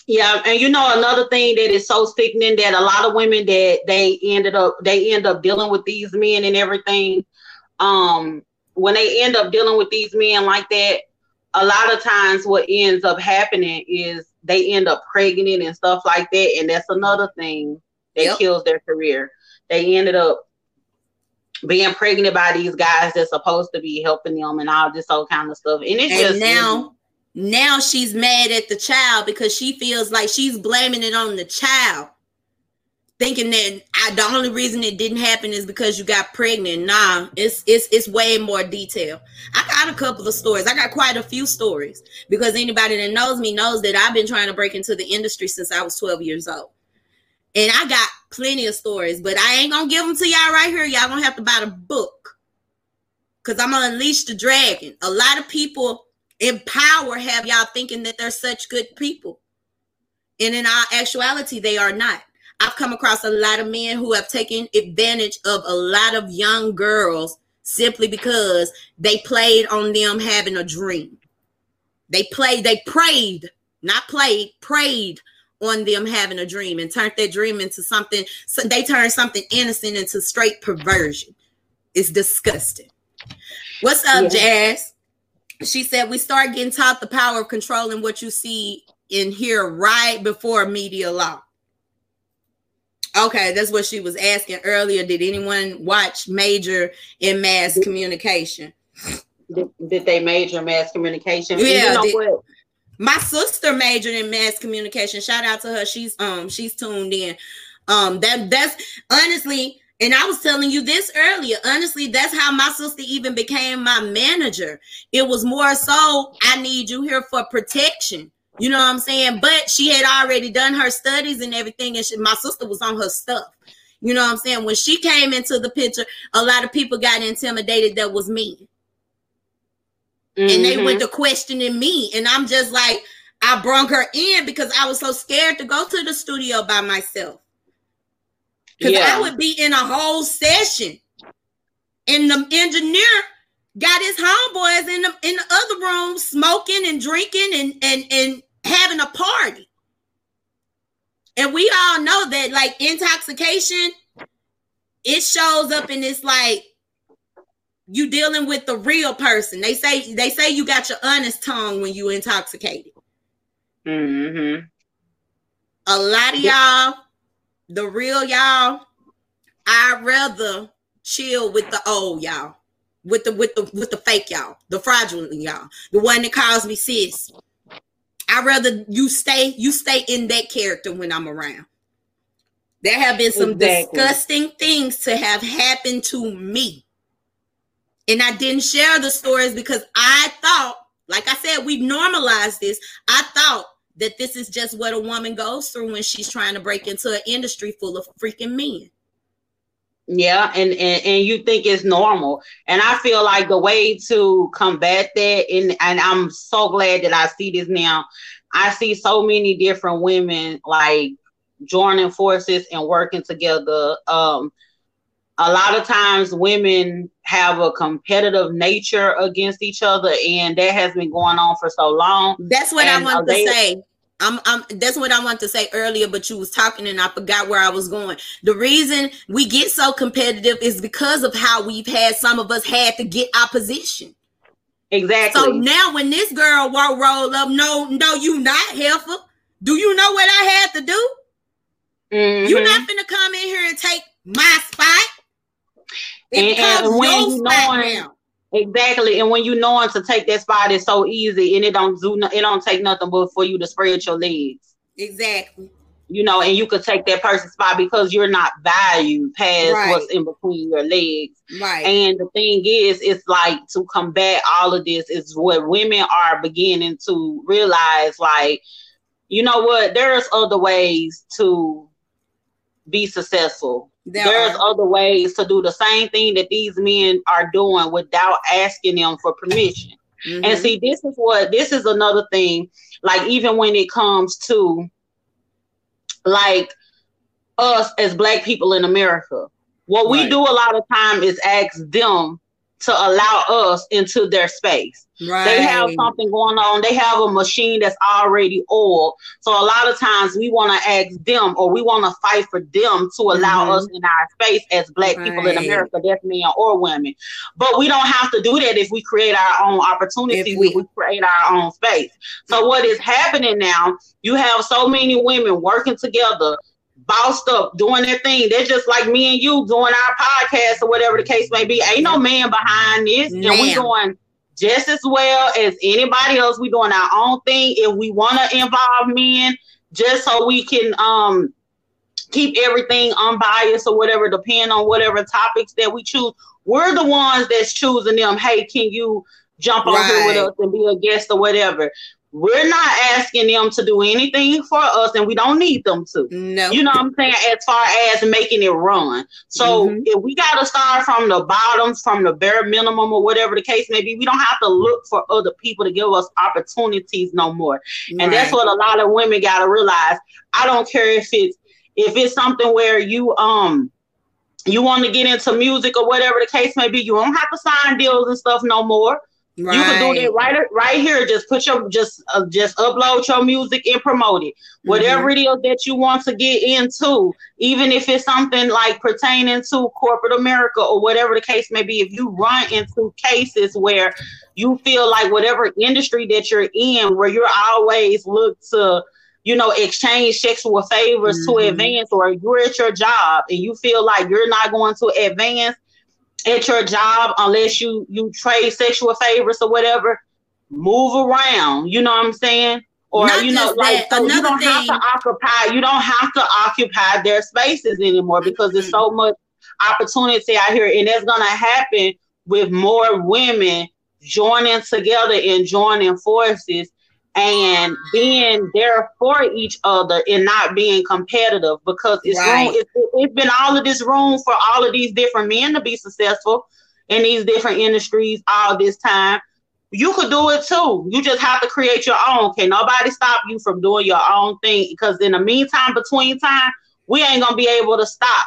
Yeah, and you know another thing that is so sickening that a lot of women that they ended up they end up dealing with these men and everything um, when they end up dealing with these men like that, a lot of times what ends up happening is they end up pregnant and stuff like that, and that's another thing that yep. kills their career. They ended up being pregnant by these guys that's supposed to be helping them and all this whole kind of stuff. And it's and just now, now she's mad at the child because she feels like she's blaming it on the child thinking that I, the only reason it didn't happen is because you got pregnant. Nah, it's it's it's way more detail. I got a couple of stories. I got quite a few stories because anybody that knows me knows that I've been trying to break into the industry since I was 12 years old. And I got plenty of stories, but I ain't gonna give them to y'all right here. Y'all gonna have to buy the book because I'm gonna unleash the dragon. A lot of people in power have y'all thinking that they're such good people. And in our actuality, they are not. I've come across a lot of men who have taken advantage of a lot of young girls simply because they played on them having a dream. They played, they prayed, not played, prayed on them having a dream and turned their dream into something. So they turned something innocent into straight perversion. It's disgusting. What's up, yeah. Jazz? She said we start getting taught the power of controlling what you see and hear right before media law. Okay, that's what she was asking earlier. Did anyone watch major in mass communication? Did, did they major in mass communication? Yeah. You know my sister majored in mass communication. Shout out to her. She's um she's tuned in. Um that that's honestly, and I was telling you this earlier. Honestly, that's how my sister even became my manager. It was more so I need you here for protection. You know what I'm saying? But she had already done her studies and everything, and she, my sister was on her stuff. You know what I'm saying? When she came into the picture, a lot of people got intimidated that was me. Mm-hmm. And they went mm-hmm. to questioning me. And I'm just like, I brung her in because I was so scared to go to the studio by myself. Because yeah. I would be in a whole session. And the engineer got his homeboys in the in the other room smoking and drinking and and and having a party. And we all know that like intoxication, it shows up and it's like you dealing with the real person. They say they say you got your honest tongue when you intoxicated. Mm-hmm. A lot of y'all, the real y'all, I'd rather chill with the old y'all, with the with the with the fake y'all, the fraudulent y'all, the one that calls me sis. I'd rather you stay, you stay in that character when I'm around. There have been some Exactly. disgusting things to have happened to me. And I didn't share the stories because I thought, like I said, we've normalized this. I thought that this is just what a woman goes through when she's trying to break into an industry full of freaking men. Yeah, and, and and you think it's normal. And I feel like the way to combat that, and and I'm so glad that I see this now. I see so many different women like joining forces and working together. Um, a lot of times women have a competitive nature against each other, and that has been going on for so long. That's what And, I want uh, to they- say. I'm, I'm that's what I wanted to say earlier, but you was talking and I forgot where I was going. The reason we get so competitive is because of how we've had some of us had to get our position. Exactly. So now when this girl walk roll up, no, no, you not heifer. Do you know what I had to do? Mhm. You're not gonna come in here and take my spot. It And- and when your you spot knowing- now. Exactly, and when you know him to take that spot is so easy, and it don't do no, it don't take nothing but for you to spread your legs, Exactly. you know, and you could take that person's spot because you're not valued past Right. what's in between your legs. Right. And the thing is, it's like to combat all of this is what women are beginning to realize. Like, you know what? There's other ways to be successful. There There's are. other ways to do the same thing that these men are doing without asking them for permission. And Mhm. see, this is what this is another thing. Like even when it comes to like us as black people in America, what we do a lot of time is ask them to allow us into their space. Right. They have something going on. They have a machine that's already oiled. So a lot of times we want to ask them or we want to fight for them to allow Mhm. us in our space as black people in America, that's men or women. But we don't have to do that if we create our own opportunities, If we- we, create our own space. So what is happening now, you have so many women working together, bossed up, doing their thing. They're just like me and you doing our podcast or whatever the case may be. Ain't no man behind this. And we doing just as well as anybody else. We doing our own thing. If we want to involve men, just so we can um keep everything unbiased or whatever, depend on whatever topics that we choose. We're the ones that's choosing them. Hey, can you jump on here with us and be a guest or whatever? We're not asking them to do anything for us, and we don't need them to. no. You know what I'm saying? As far as making it run. So Mhm. if we got to start from the bottom, from the bare minimum, or whatever the case may be, we don't have to look for other people to give us opportunities no more. And that's what a lot of women got to realize. I don't care if it's if it's something where you um you want to get into music or whatever the case may be, you don't have to sign deals and stuff no more. You can do that right right here. Just put your just uh, just upload your music and promote it. Whatever Mm-hmm. it is that you want to get into, even if it's something like pertaining to corporate America or whatever the case may be. If you run into cases where you feel like whatever industry that you're in, where you're always looked to you know, exchange sexual favors to Mhm. advance, or you're at your job and you feel like you're not going to advance at your job unless you you trade sexual favors or whatever. Move around, you know what I'm saying? Or Not you know, like so you don't have to occupy. You don't have to occupy their spaces anymore because there's so much opportunity out here, and that's gonna happen with more women joining together and joining forces and being there for each other and not being competitive because it's Right. room, it's, it's been all of this room for all of these different men to be successful in these different industries all this time. You could do it too. You just have to create your own. Can nobody stop you from doing your own thing? Because in the meantime, between time, we ain't gonna be able to stop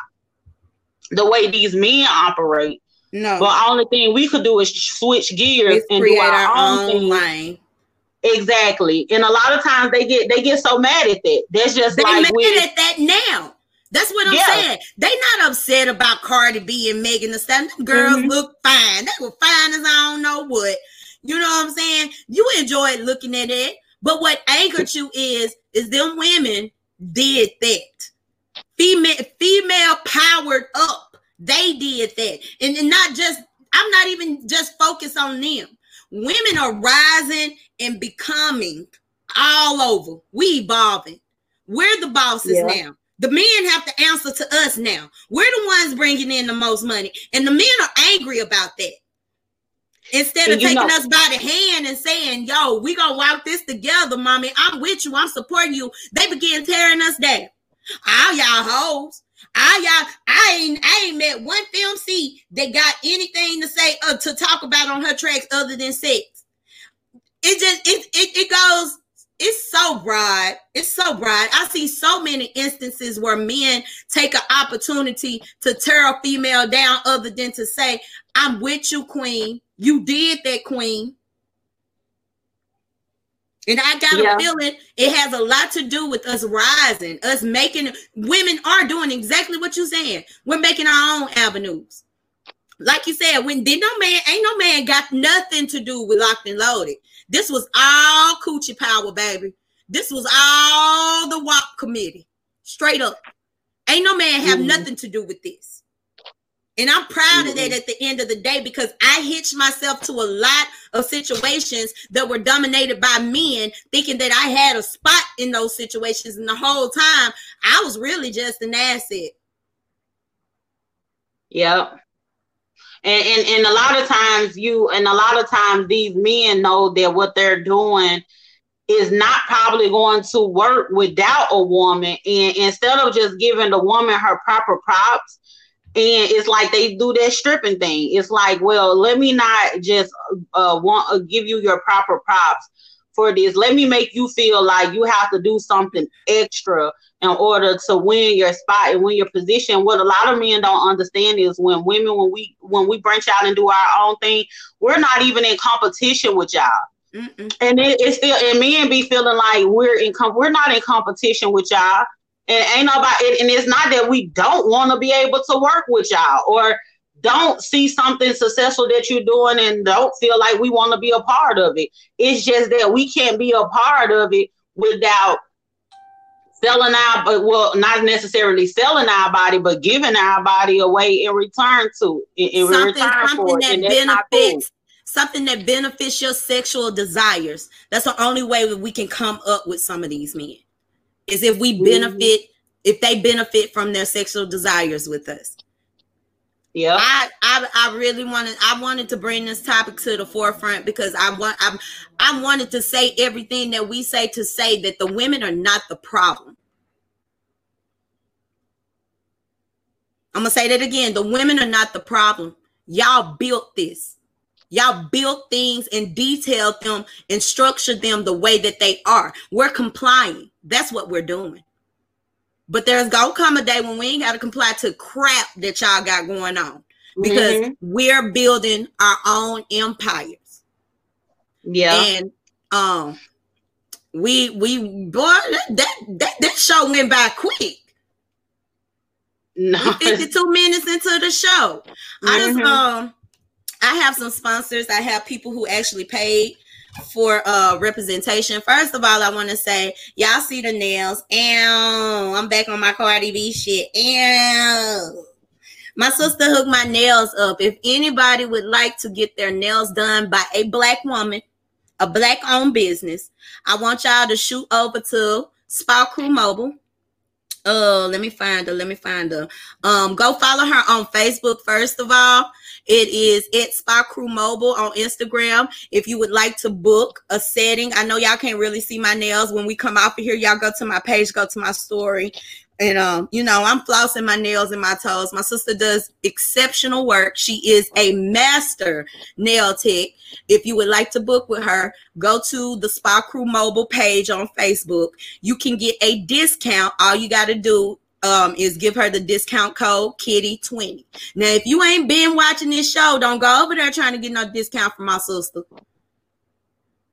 the way these men operate. No. But only thing we could do is switch gears Let's and do our, our own, own thing. Exactly. And a lot of times they get they get so mad at that. That's just They like mad with, at that now. That's what I'm Yeah. saying. They not upset about Cardi B and Megan Thee Stallion. Them girls Mhm. look fine. They were fine as I don't know what. You know what I'm saying? You enjoyed looking at it. But what angered you is is them women did that. Female female powered up. They did that. And, and not just I'm not even just focused on them. Women are rising and becoming all over. We evolving. We're the bosses Yeah. now. The men have to answer to us now. We're the ones bringing in the most money, and the men are angry about that. Instead of taking know- us by the hand and saying, "Yo, we gonna walk this together, mommy. I'm with you. I'm supporting you." They begin tearing us down. All y'all hoes. All y'all. I ain't. I ain't met one femcee that got anything to say uh, to talk about on her tracks other than sex. It just it it, it goes. It's so broad. It's so broad. I see so many instances where men take an opportunity to tear a female down, other than to say, "I'm with you, queen. You did that, queen." And I got Yeah. a feeling it has a lot to do with us rising, us making women are doing exactly what you're saying. We're making our own avenues. Like you said, when did no man, ain't no man got nothing to do with Loc'T and Loaded. This was all coochie power, baby. This was all the WAP committee. Straight up. Ain't no man have Mhm. nothing to do with this. And I'm proud of that Mhm. at the end of the day because I hitched myself to a lot of situations that were dominated by men, thinking that I had a spot in those situations. And the whole time, I was really just an asset. Yep. And, and and a lot of times you and a lot of times these men know that what they're doing is not probably going to work without a woman. And instead of just giving the woman her proper props, and it's like they do that stripping thing. It's like, well, let me not just uh, want uh, give you your proper props for this. Let me make you feel like you have to do something extra in order to win your spot and win your position. What a lot of men don't understand is when women, when we when we branch out and do our own thing, we're not even in competition with y'all. Mm-mm. And it, it's still and men be feeling like we're in com- we're not in competition with y'all. And ain't nobody it and it's not that we don't want to be able to work with y'all or don't see something successful that you're doing and don't feel like we want to be a part of it. It's just that we can't be a part of it without selling our but well not necessarily selling our body but giving our body away in return to in, in something, return something for it. that And that's not cool. benefits something that benefits your sexual desires. That's the only way that we can come up with some of these men. Is if we benefit, if they benefit from their sexual desires with us. Yeah. I, I I really wanted I wanted to bring this topic to the forefront because I want I I wanted to say everything that we say to say that the women are not the problem. I'm gonna say that again. The women are not the problem. Y'all built this. Y'all built things and detailed them and structured them the way that they are. We're complying. That's what we're doing. But there's gonna come a day when we ain't gotta comply to crap that y'all got going on because Mhm. we're building our own empires. yeah. And um we we boy that that that show went by quick. no. 52 minutes into the show. I just Mhm. um I have some sponsors. I have people who actually paid for uh representation. First of all, I want to say y'all see the nails. Ew, I'm back on my Cardi B shit. Ew. My sister hooked my nails up. If anybody would like to get their nails done by a black woman, a black owned business, I want y'all to shoot over to Spa Crew Mobile. Uh, let me find her. Let me find her. Um, go follow her on Facebook first of all. It is at Spa Crew Mobile on Instagram. If you would like to book a setting, I know y'all can't really see my nails when we come off of here. Y'all go to my page, go to my story, and um, you know, I'm flossing my nails and my toes. My sister does exceptional work. She is a master nail tech. If you would like to book with her, go to the Spa Crew Mobile page on Facebook. You can get a discount. All you got to do um, is give her the discount code Kiddy20. Now, if you ain't been watching this show, don't go over there trying to get no discount from my sister.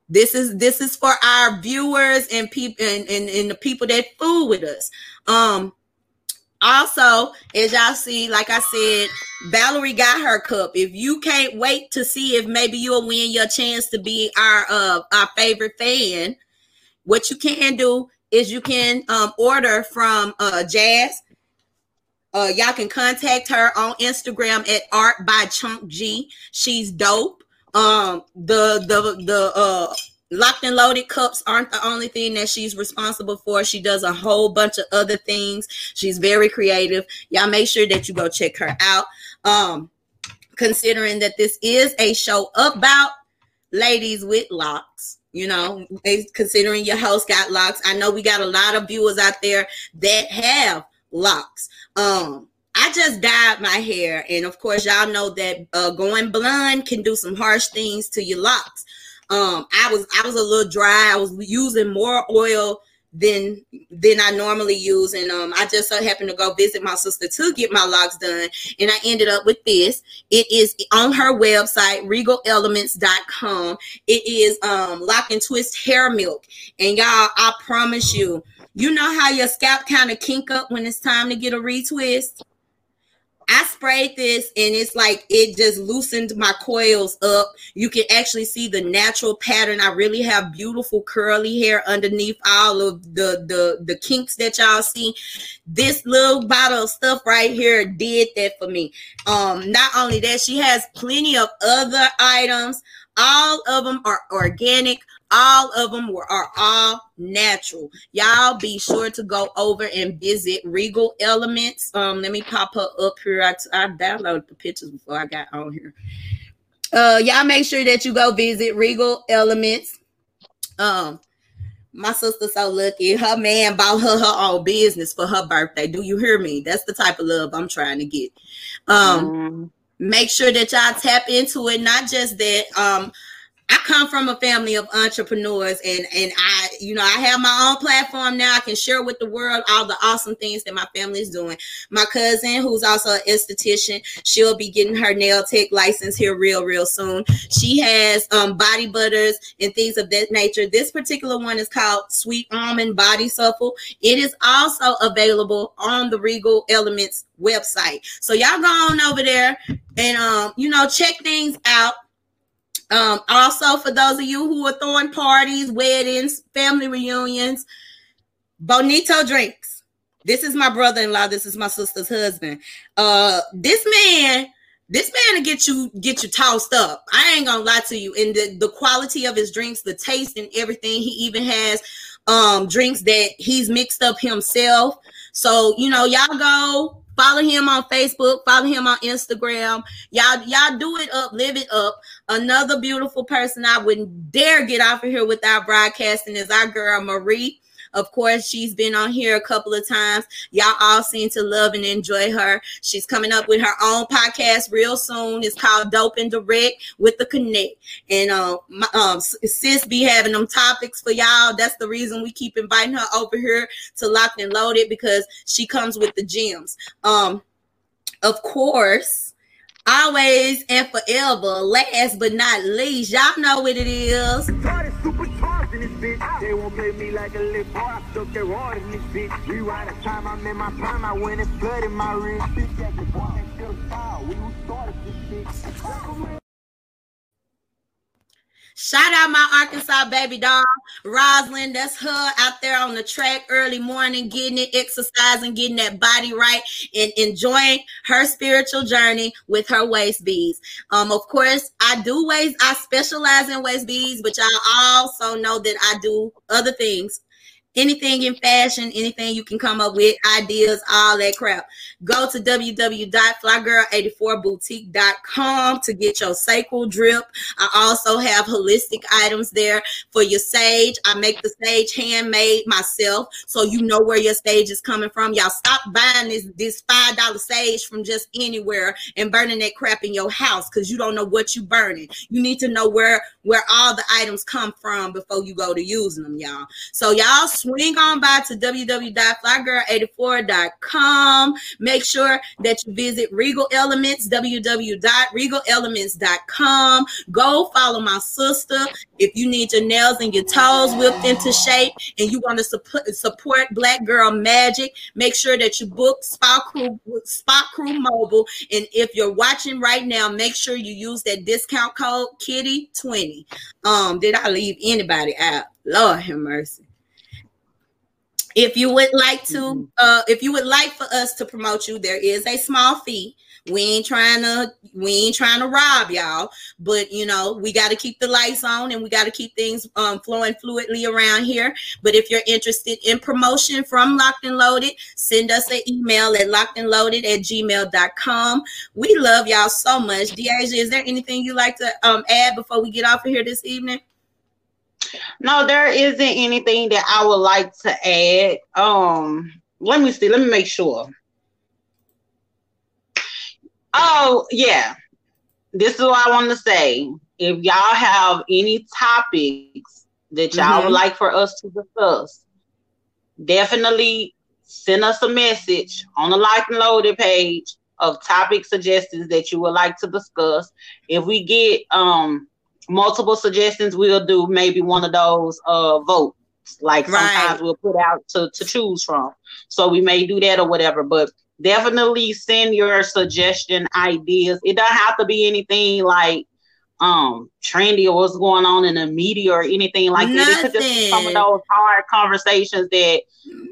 this is this is for our viewers and people and, and, and the people that fool with us. Um also, as y'all see, like I said, Valerie got her cup. If you can't wait to see if maybe you'll win your chance to be our uh our favorite fan, what you can do is you can um order from uh Jazz. Uh y'all can contact her on Instagram at art by chunk G. She's dope. Um the the the uh locked and loaded cups aren't the only thing that she's responsible for. She does a whole bunch of other things. She's very creative. Y'all make sure that you go check her out. Um, considering that this is a show about ladies with locks, you know, considering your host got locks. I know we got a lot of viewers out there that have locks. Um, I just dyed my hair, and of course, y'all know that uh, going blonde can do some harsh things to your locks. Um, I was I was a little dry. I was using more oil than than I normally use, and um, I just so happened to go visit my sister to get my locks done, and I ended up with this. It is on her website, regalelements.com. It is um lock and twist hair milk, and y'all, I promise you, you know how your scalp kind of kink up when it's time to get a retwist. I sprayed this and it's like it just loosened my coils up. You can actually see the natural pattern. I really have beautiful curly hair underneath all of the the the kinks that y'all see. This little bottle of stuff right here did that for me. Um not only that, she has plenty of other items. All of them are organic all of them were are all natural. Y'all be sure to go over and visit Regal Elements. Um, let me pop her up here. I, I downloaded the pictures before I got on here. Uh, y'all make sure that you go visit Regal Elements. Um, my sister so lucky. Her man bought her her own business for her birthday. Do you hear me? That's the type of love I'm trying to get. Um, mm. make sure that y'all tap into it. Not just that. Um, I come from a family of entrepreneurs and and I you know I have my own platform now I can share with the world all the awesome things that my family is doing. My cousin who's also an esthetician, she'll be getting her nail tech license here real real soon. She has um body butters and things of that nature. This particular one is called Sweet Almond Body Supple. It is also available on the Regal Elements website. So y'all go on over there and um you know check things out um, also, for those of you who are throwing parties, weddings, family reunions, Bonito drinks. This is my brother-in-law. This is my sister's husband. Uh, this man, this man to get you get you tossed up. I ain't gonna lie to you. And the, the quality of his drinks, the taste and everything. He even has um drinks that he's mixed up himself. So you know, y'all go Follow him on Facebook, follow him on Instagram. Y'all, y'all do it up, live it up. Another beautiful person I wouldn't dare get off of here without broadcasting is our girl Marie. Of course, she's been on here a couple of times. Y'all all seem to love and enjoy her. She's coming up with her own podcast real soon. It's called Dope and Direct with the Connect. And uh, my, um, sis be having them topics for y'all. That's the reason we keep inviting her over here to Loc'T and Loaded because she comes with the gems. Um, of course, always and forever, last but not least, y'all know what it is. They won't play me like a lip boy. I stuck that water in this bitch. Rewind the time I'm in my prime. I went and flooded my wrist. Bitch, that the boy ain't still style. We who started this shit. Shout out my Arkansas baby doll, Rosalind. That's her out there on the track early morning, getting it, exercising, getting that body right, and enjoying her spiritual journey with her waist beads. Um, of course, I do waist, I specialize in waist beads, but y'all also know that I do other things anything in fashion, anything you can come up with, ideas, all that crap. Go to www.flygirl84boutique.com to get your sacral drip. I also have holistic items there for your sage. I make the sage handmade myself, so you know where your sage is coming from. Y'all stop buying this this five dollar sage from just anywhere and burning that crap in your house because you don't know what you're burning. You need to know where where all the items come from before you go to using them, y'all. So y'all swing on by to www.flygirl84.com. Make sure that you visit Regal Elements, www.regalelements.com. Go follow my sister. If you need your nails and your toes whipped into shape and you want to support, support Black Girl Magic, make sure that you book Spa Crew, Crew Mobile. And if you're watching right now, make sure you use that discount code Kiddy20. Um, did I leave anybody out? Lord have mercy. If you would like to, Mm-hmm. uh, if you would like for us to promote you, there is a small fee. We ain't trying to, we ain't trying to rob y'all, but you know, we got to keep the lights on and we got to keep things um, flowing fluidly around here. But if you're interested in promotion from Loc'T and Loaded, send us an email at lockedandloaded at gmail.com. We love y'all so much. Deasia, is there anything you like to um, add before we get off of here this evening? No, there isn't anything that I would like to add. Um, let me see. Let me make sure. Oh, yeah. This is what I want to say. If y'all have any topics that y'all Mhm. would like for us to discuss, definitely send us a message on the Loc'T and Loaded page of topic suggestions that you would like to discuss. If we get um multiple suggestions, we'll do maybe one of those uh votes. Like sometimes we'll put out to, to choose from. So we may do that or whatever. But definitely send your suggestion ideas. It doesn't have to be anything like um trendy or what's going on in the media or anything like that. It could just be some of those hard conversations that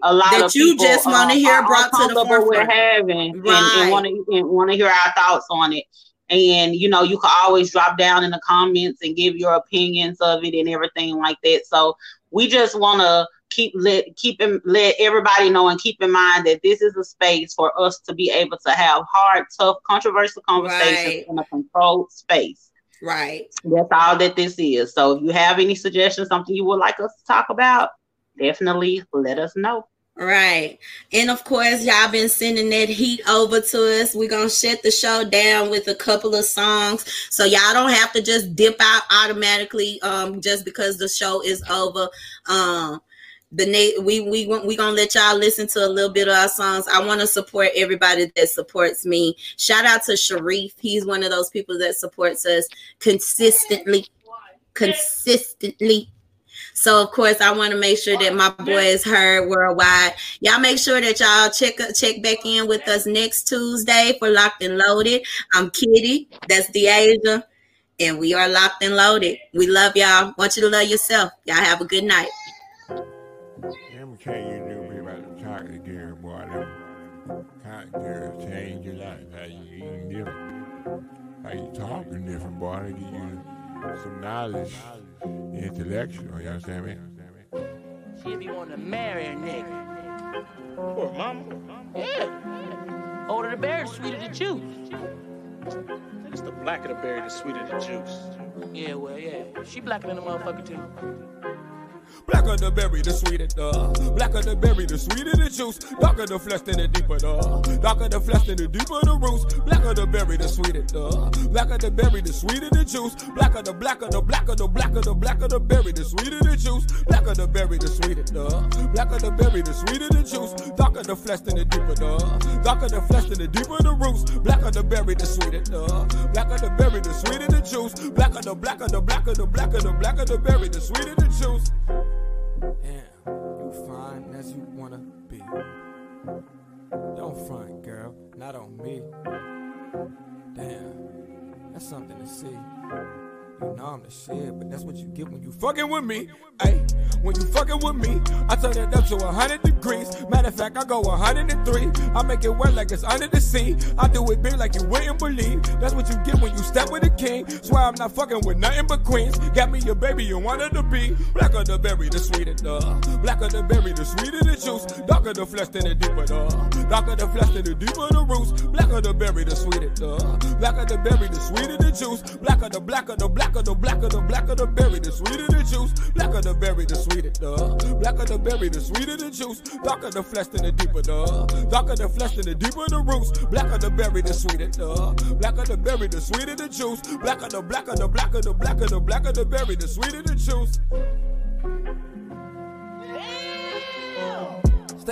a lot That of you people, just wanna um, hear brought to the forefront. having and, Right. and want to and want to hear our thoughts on it. And you know, you can always drop down in the comments and give your opinions of it and everything like that. So we just want to keep let keep in, let everybody know and keep in mind that this is a space for us to be able to have hard, tough, controversial conversations Right. in a controlled space. Right. That's all that this is. So if you have any suggestions, something you would like us to talk about, definitely let us know. Right. And of course, y'all been sending that heat over to us. We're going to shut the show down with a couple of songs. So y'all don't have to just dip out automatically um, just because the show is over. Um, the na- we we we gonna let y'all listen to a little bit of our songs. I want to support everybody that supports me. Shout out to Sharif. He's one of those people that supports us consistently, consistently. So of course, I want to make sure that my boy is heard worldwide. Y'all make sure that y'all check check back in with us next Tuesday for Loc'T and Loaded. I'm Kiddy. That's Deasia. And we are locked and loaded. We love y'all. Want you to love yourself. Y'all have a good night. Me tell you little bit about the chocolate girl, boy. Them chocolate girls change your life. How you eating different. How you talking different, boy. They give you some knowledge, intellectual. You understand me? She be wanting to marry a nigga. Poor mama. Yeah. Older the berry, sweeter the juice. It's the blacker the berry, the sweeter the juice. Yeah, well, yeah. She blacker than the motherfucker, too. Blacker the berry, the sweeter the. Blacker the berry, the sweeter the juice. Darker the flesh, than the deeper the. Darker the flesh, than the deeper the roots. Blacker the berry, the sweeter the. Blacker the berry, the sweeter the juice. Blacker the blacker the blacker the blacker the blacker the berry, the sweeter the juice. Blacker the berry, the sweeter the. Blacker the berry, the sweeter the juice. Darker the flesh, than the deeper the. Darker the flesh, than the deeper the roots. Blacker the berry, the sweeter the. Blacker the berry, the sweeter the juice. The blacker the blacker the blacker the blacker the black on the berry, the sweeter the juice. Damn, you fine as you wanna be. Don't front, girl, not on me. Damn, that's something to see. You know I'm the shit, but that's what you get when you fucking with me. Ay, when you fucking with me, I turn it up to 100 degrees. Matter of fact, I go 103. I make it wet like it's under the sea. I do it big like you wouldn't believe. That's what you get when you step with a king. Swear I'm not fucking with nothing but queens. Got me your baby, you wanted to be. Blacker the berry, the sweeter the. Blacker the berry, the sweeter the juice. Darker the flesh than the deeper the. Darker the flesh than the deeper the roots. Blacker the berry, the sweeter the. Blacker the berry, the sweeter the juice. Blacker the blacker the blacker the blacker the blacker the berry, the sweeter the juice. Blacker the berry, the sweeter the. Blacker the berry, the sweeter the juice. Darker the flesh than the deeper the. Darker the flesh than the deeper the roots. Blacker the berry, the sweeter the. Blacker the berry, the sweeter the juice. Blacker the blacker the blacker the blacker the blacker the berry, the sweeter the juice.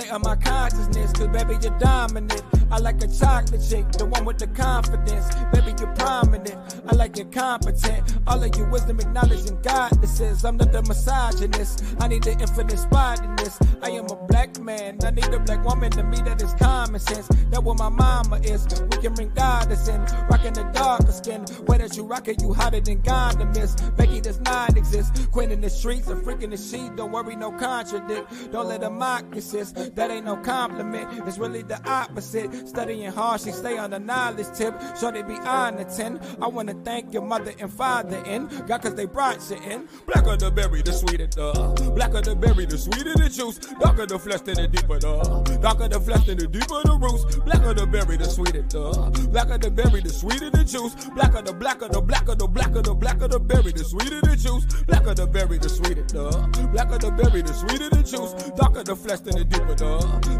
State of my consciousness. Cause baby, you're dominant. I like a chocolate chick, the one with the confidence. Baby, you're prominent. I like your competent. All of your wisdom acknowledging God. This is, I'm not the misogynist. I need the infinite spot in this. I am a black man. I need a black woman to me that is common sense. That what my mama is. We can bring God goddess in. Rocking the darker skin. Way that you rock it, you hotter than Gondamus. Becky does not exist. Queen in the streets, a freak in the sheet. Don't worry, no contradict. Don't let a mock insist. That ain't no compliment. It's really the opposite. Studying hard, she stay on the knowledge tip. They be on the 10. I wanna thank your mother and father in. God, cause they brought you in. Blacker the berry, the sweeter the. Blacker the berry, the sweeter the juice. Darker the flesh, than the deeper the. Darker the flesh, than the deeper the roots. Blacker the berry, the sweeter the. Blacker the berry, the sweeter the juice. Blacker the blacker the blacker the blacker the blacker the berry, the sweeter the juice. Blacker the berry, the sweeter the. Blacker the berry, the sweeter the juice. Darker the flesh, than the deeper the.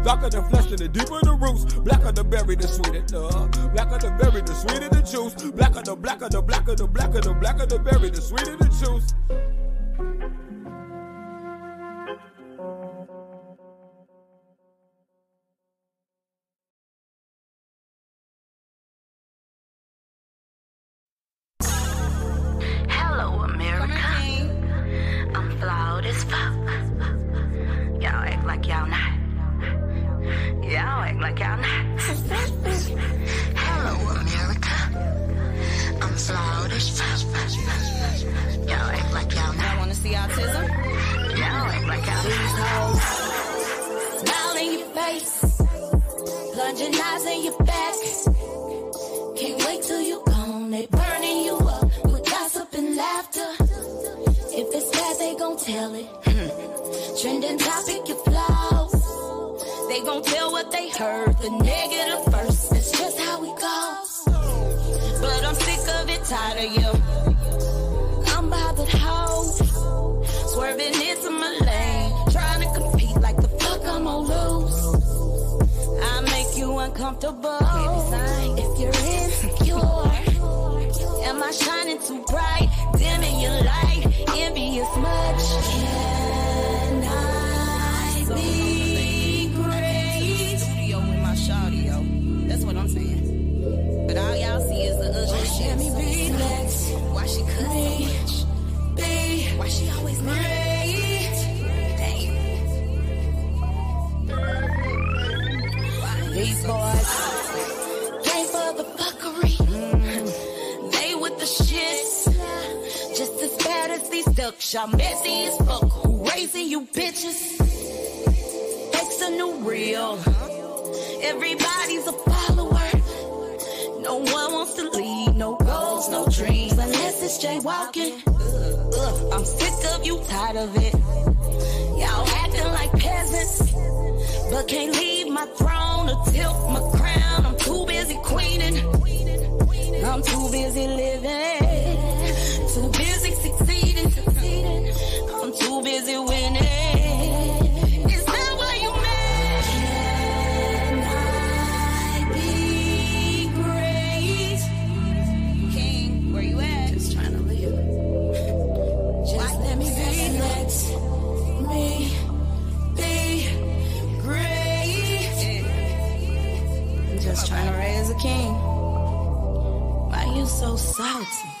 Darker the flesh, and the deeper the roots. Blacker the berry, the sweeter the. Blacker the berry, the sweeter the juice. Blacker the blacker the blacker the blacker the blacker the berry, the sweeter the juice. Tired of you. I'm bothered how swerving into my lane, trying to compete like the fuck I'm gonna lose. I make you uncomfortable if you're insecure. Am I shining too bright, dimming your light, envious much? Can these ducks. Y'all messy as fuck. Who raising you bitches? Fake's a new real. Everybody's a follower. No one wants to lead. No goals, no dreams. Unless it's jaywalking. Ugh, I'm sick of you, tired of it. Y'all acting like peasants. But can't leave my throne or tilt my crown. I'm too busy queening. I'm too busy living, too busy succeeding. I'm too busy winning. Is that why you mad? Can I be great? King, where you at? Just trying to live. Just let me be next. Me be great. I'm just trying to raise a king. Why you so salty?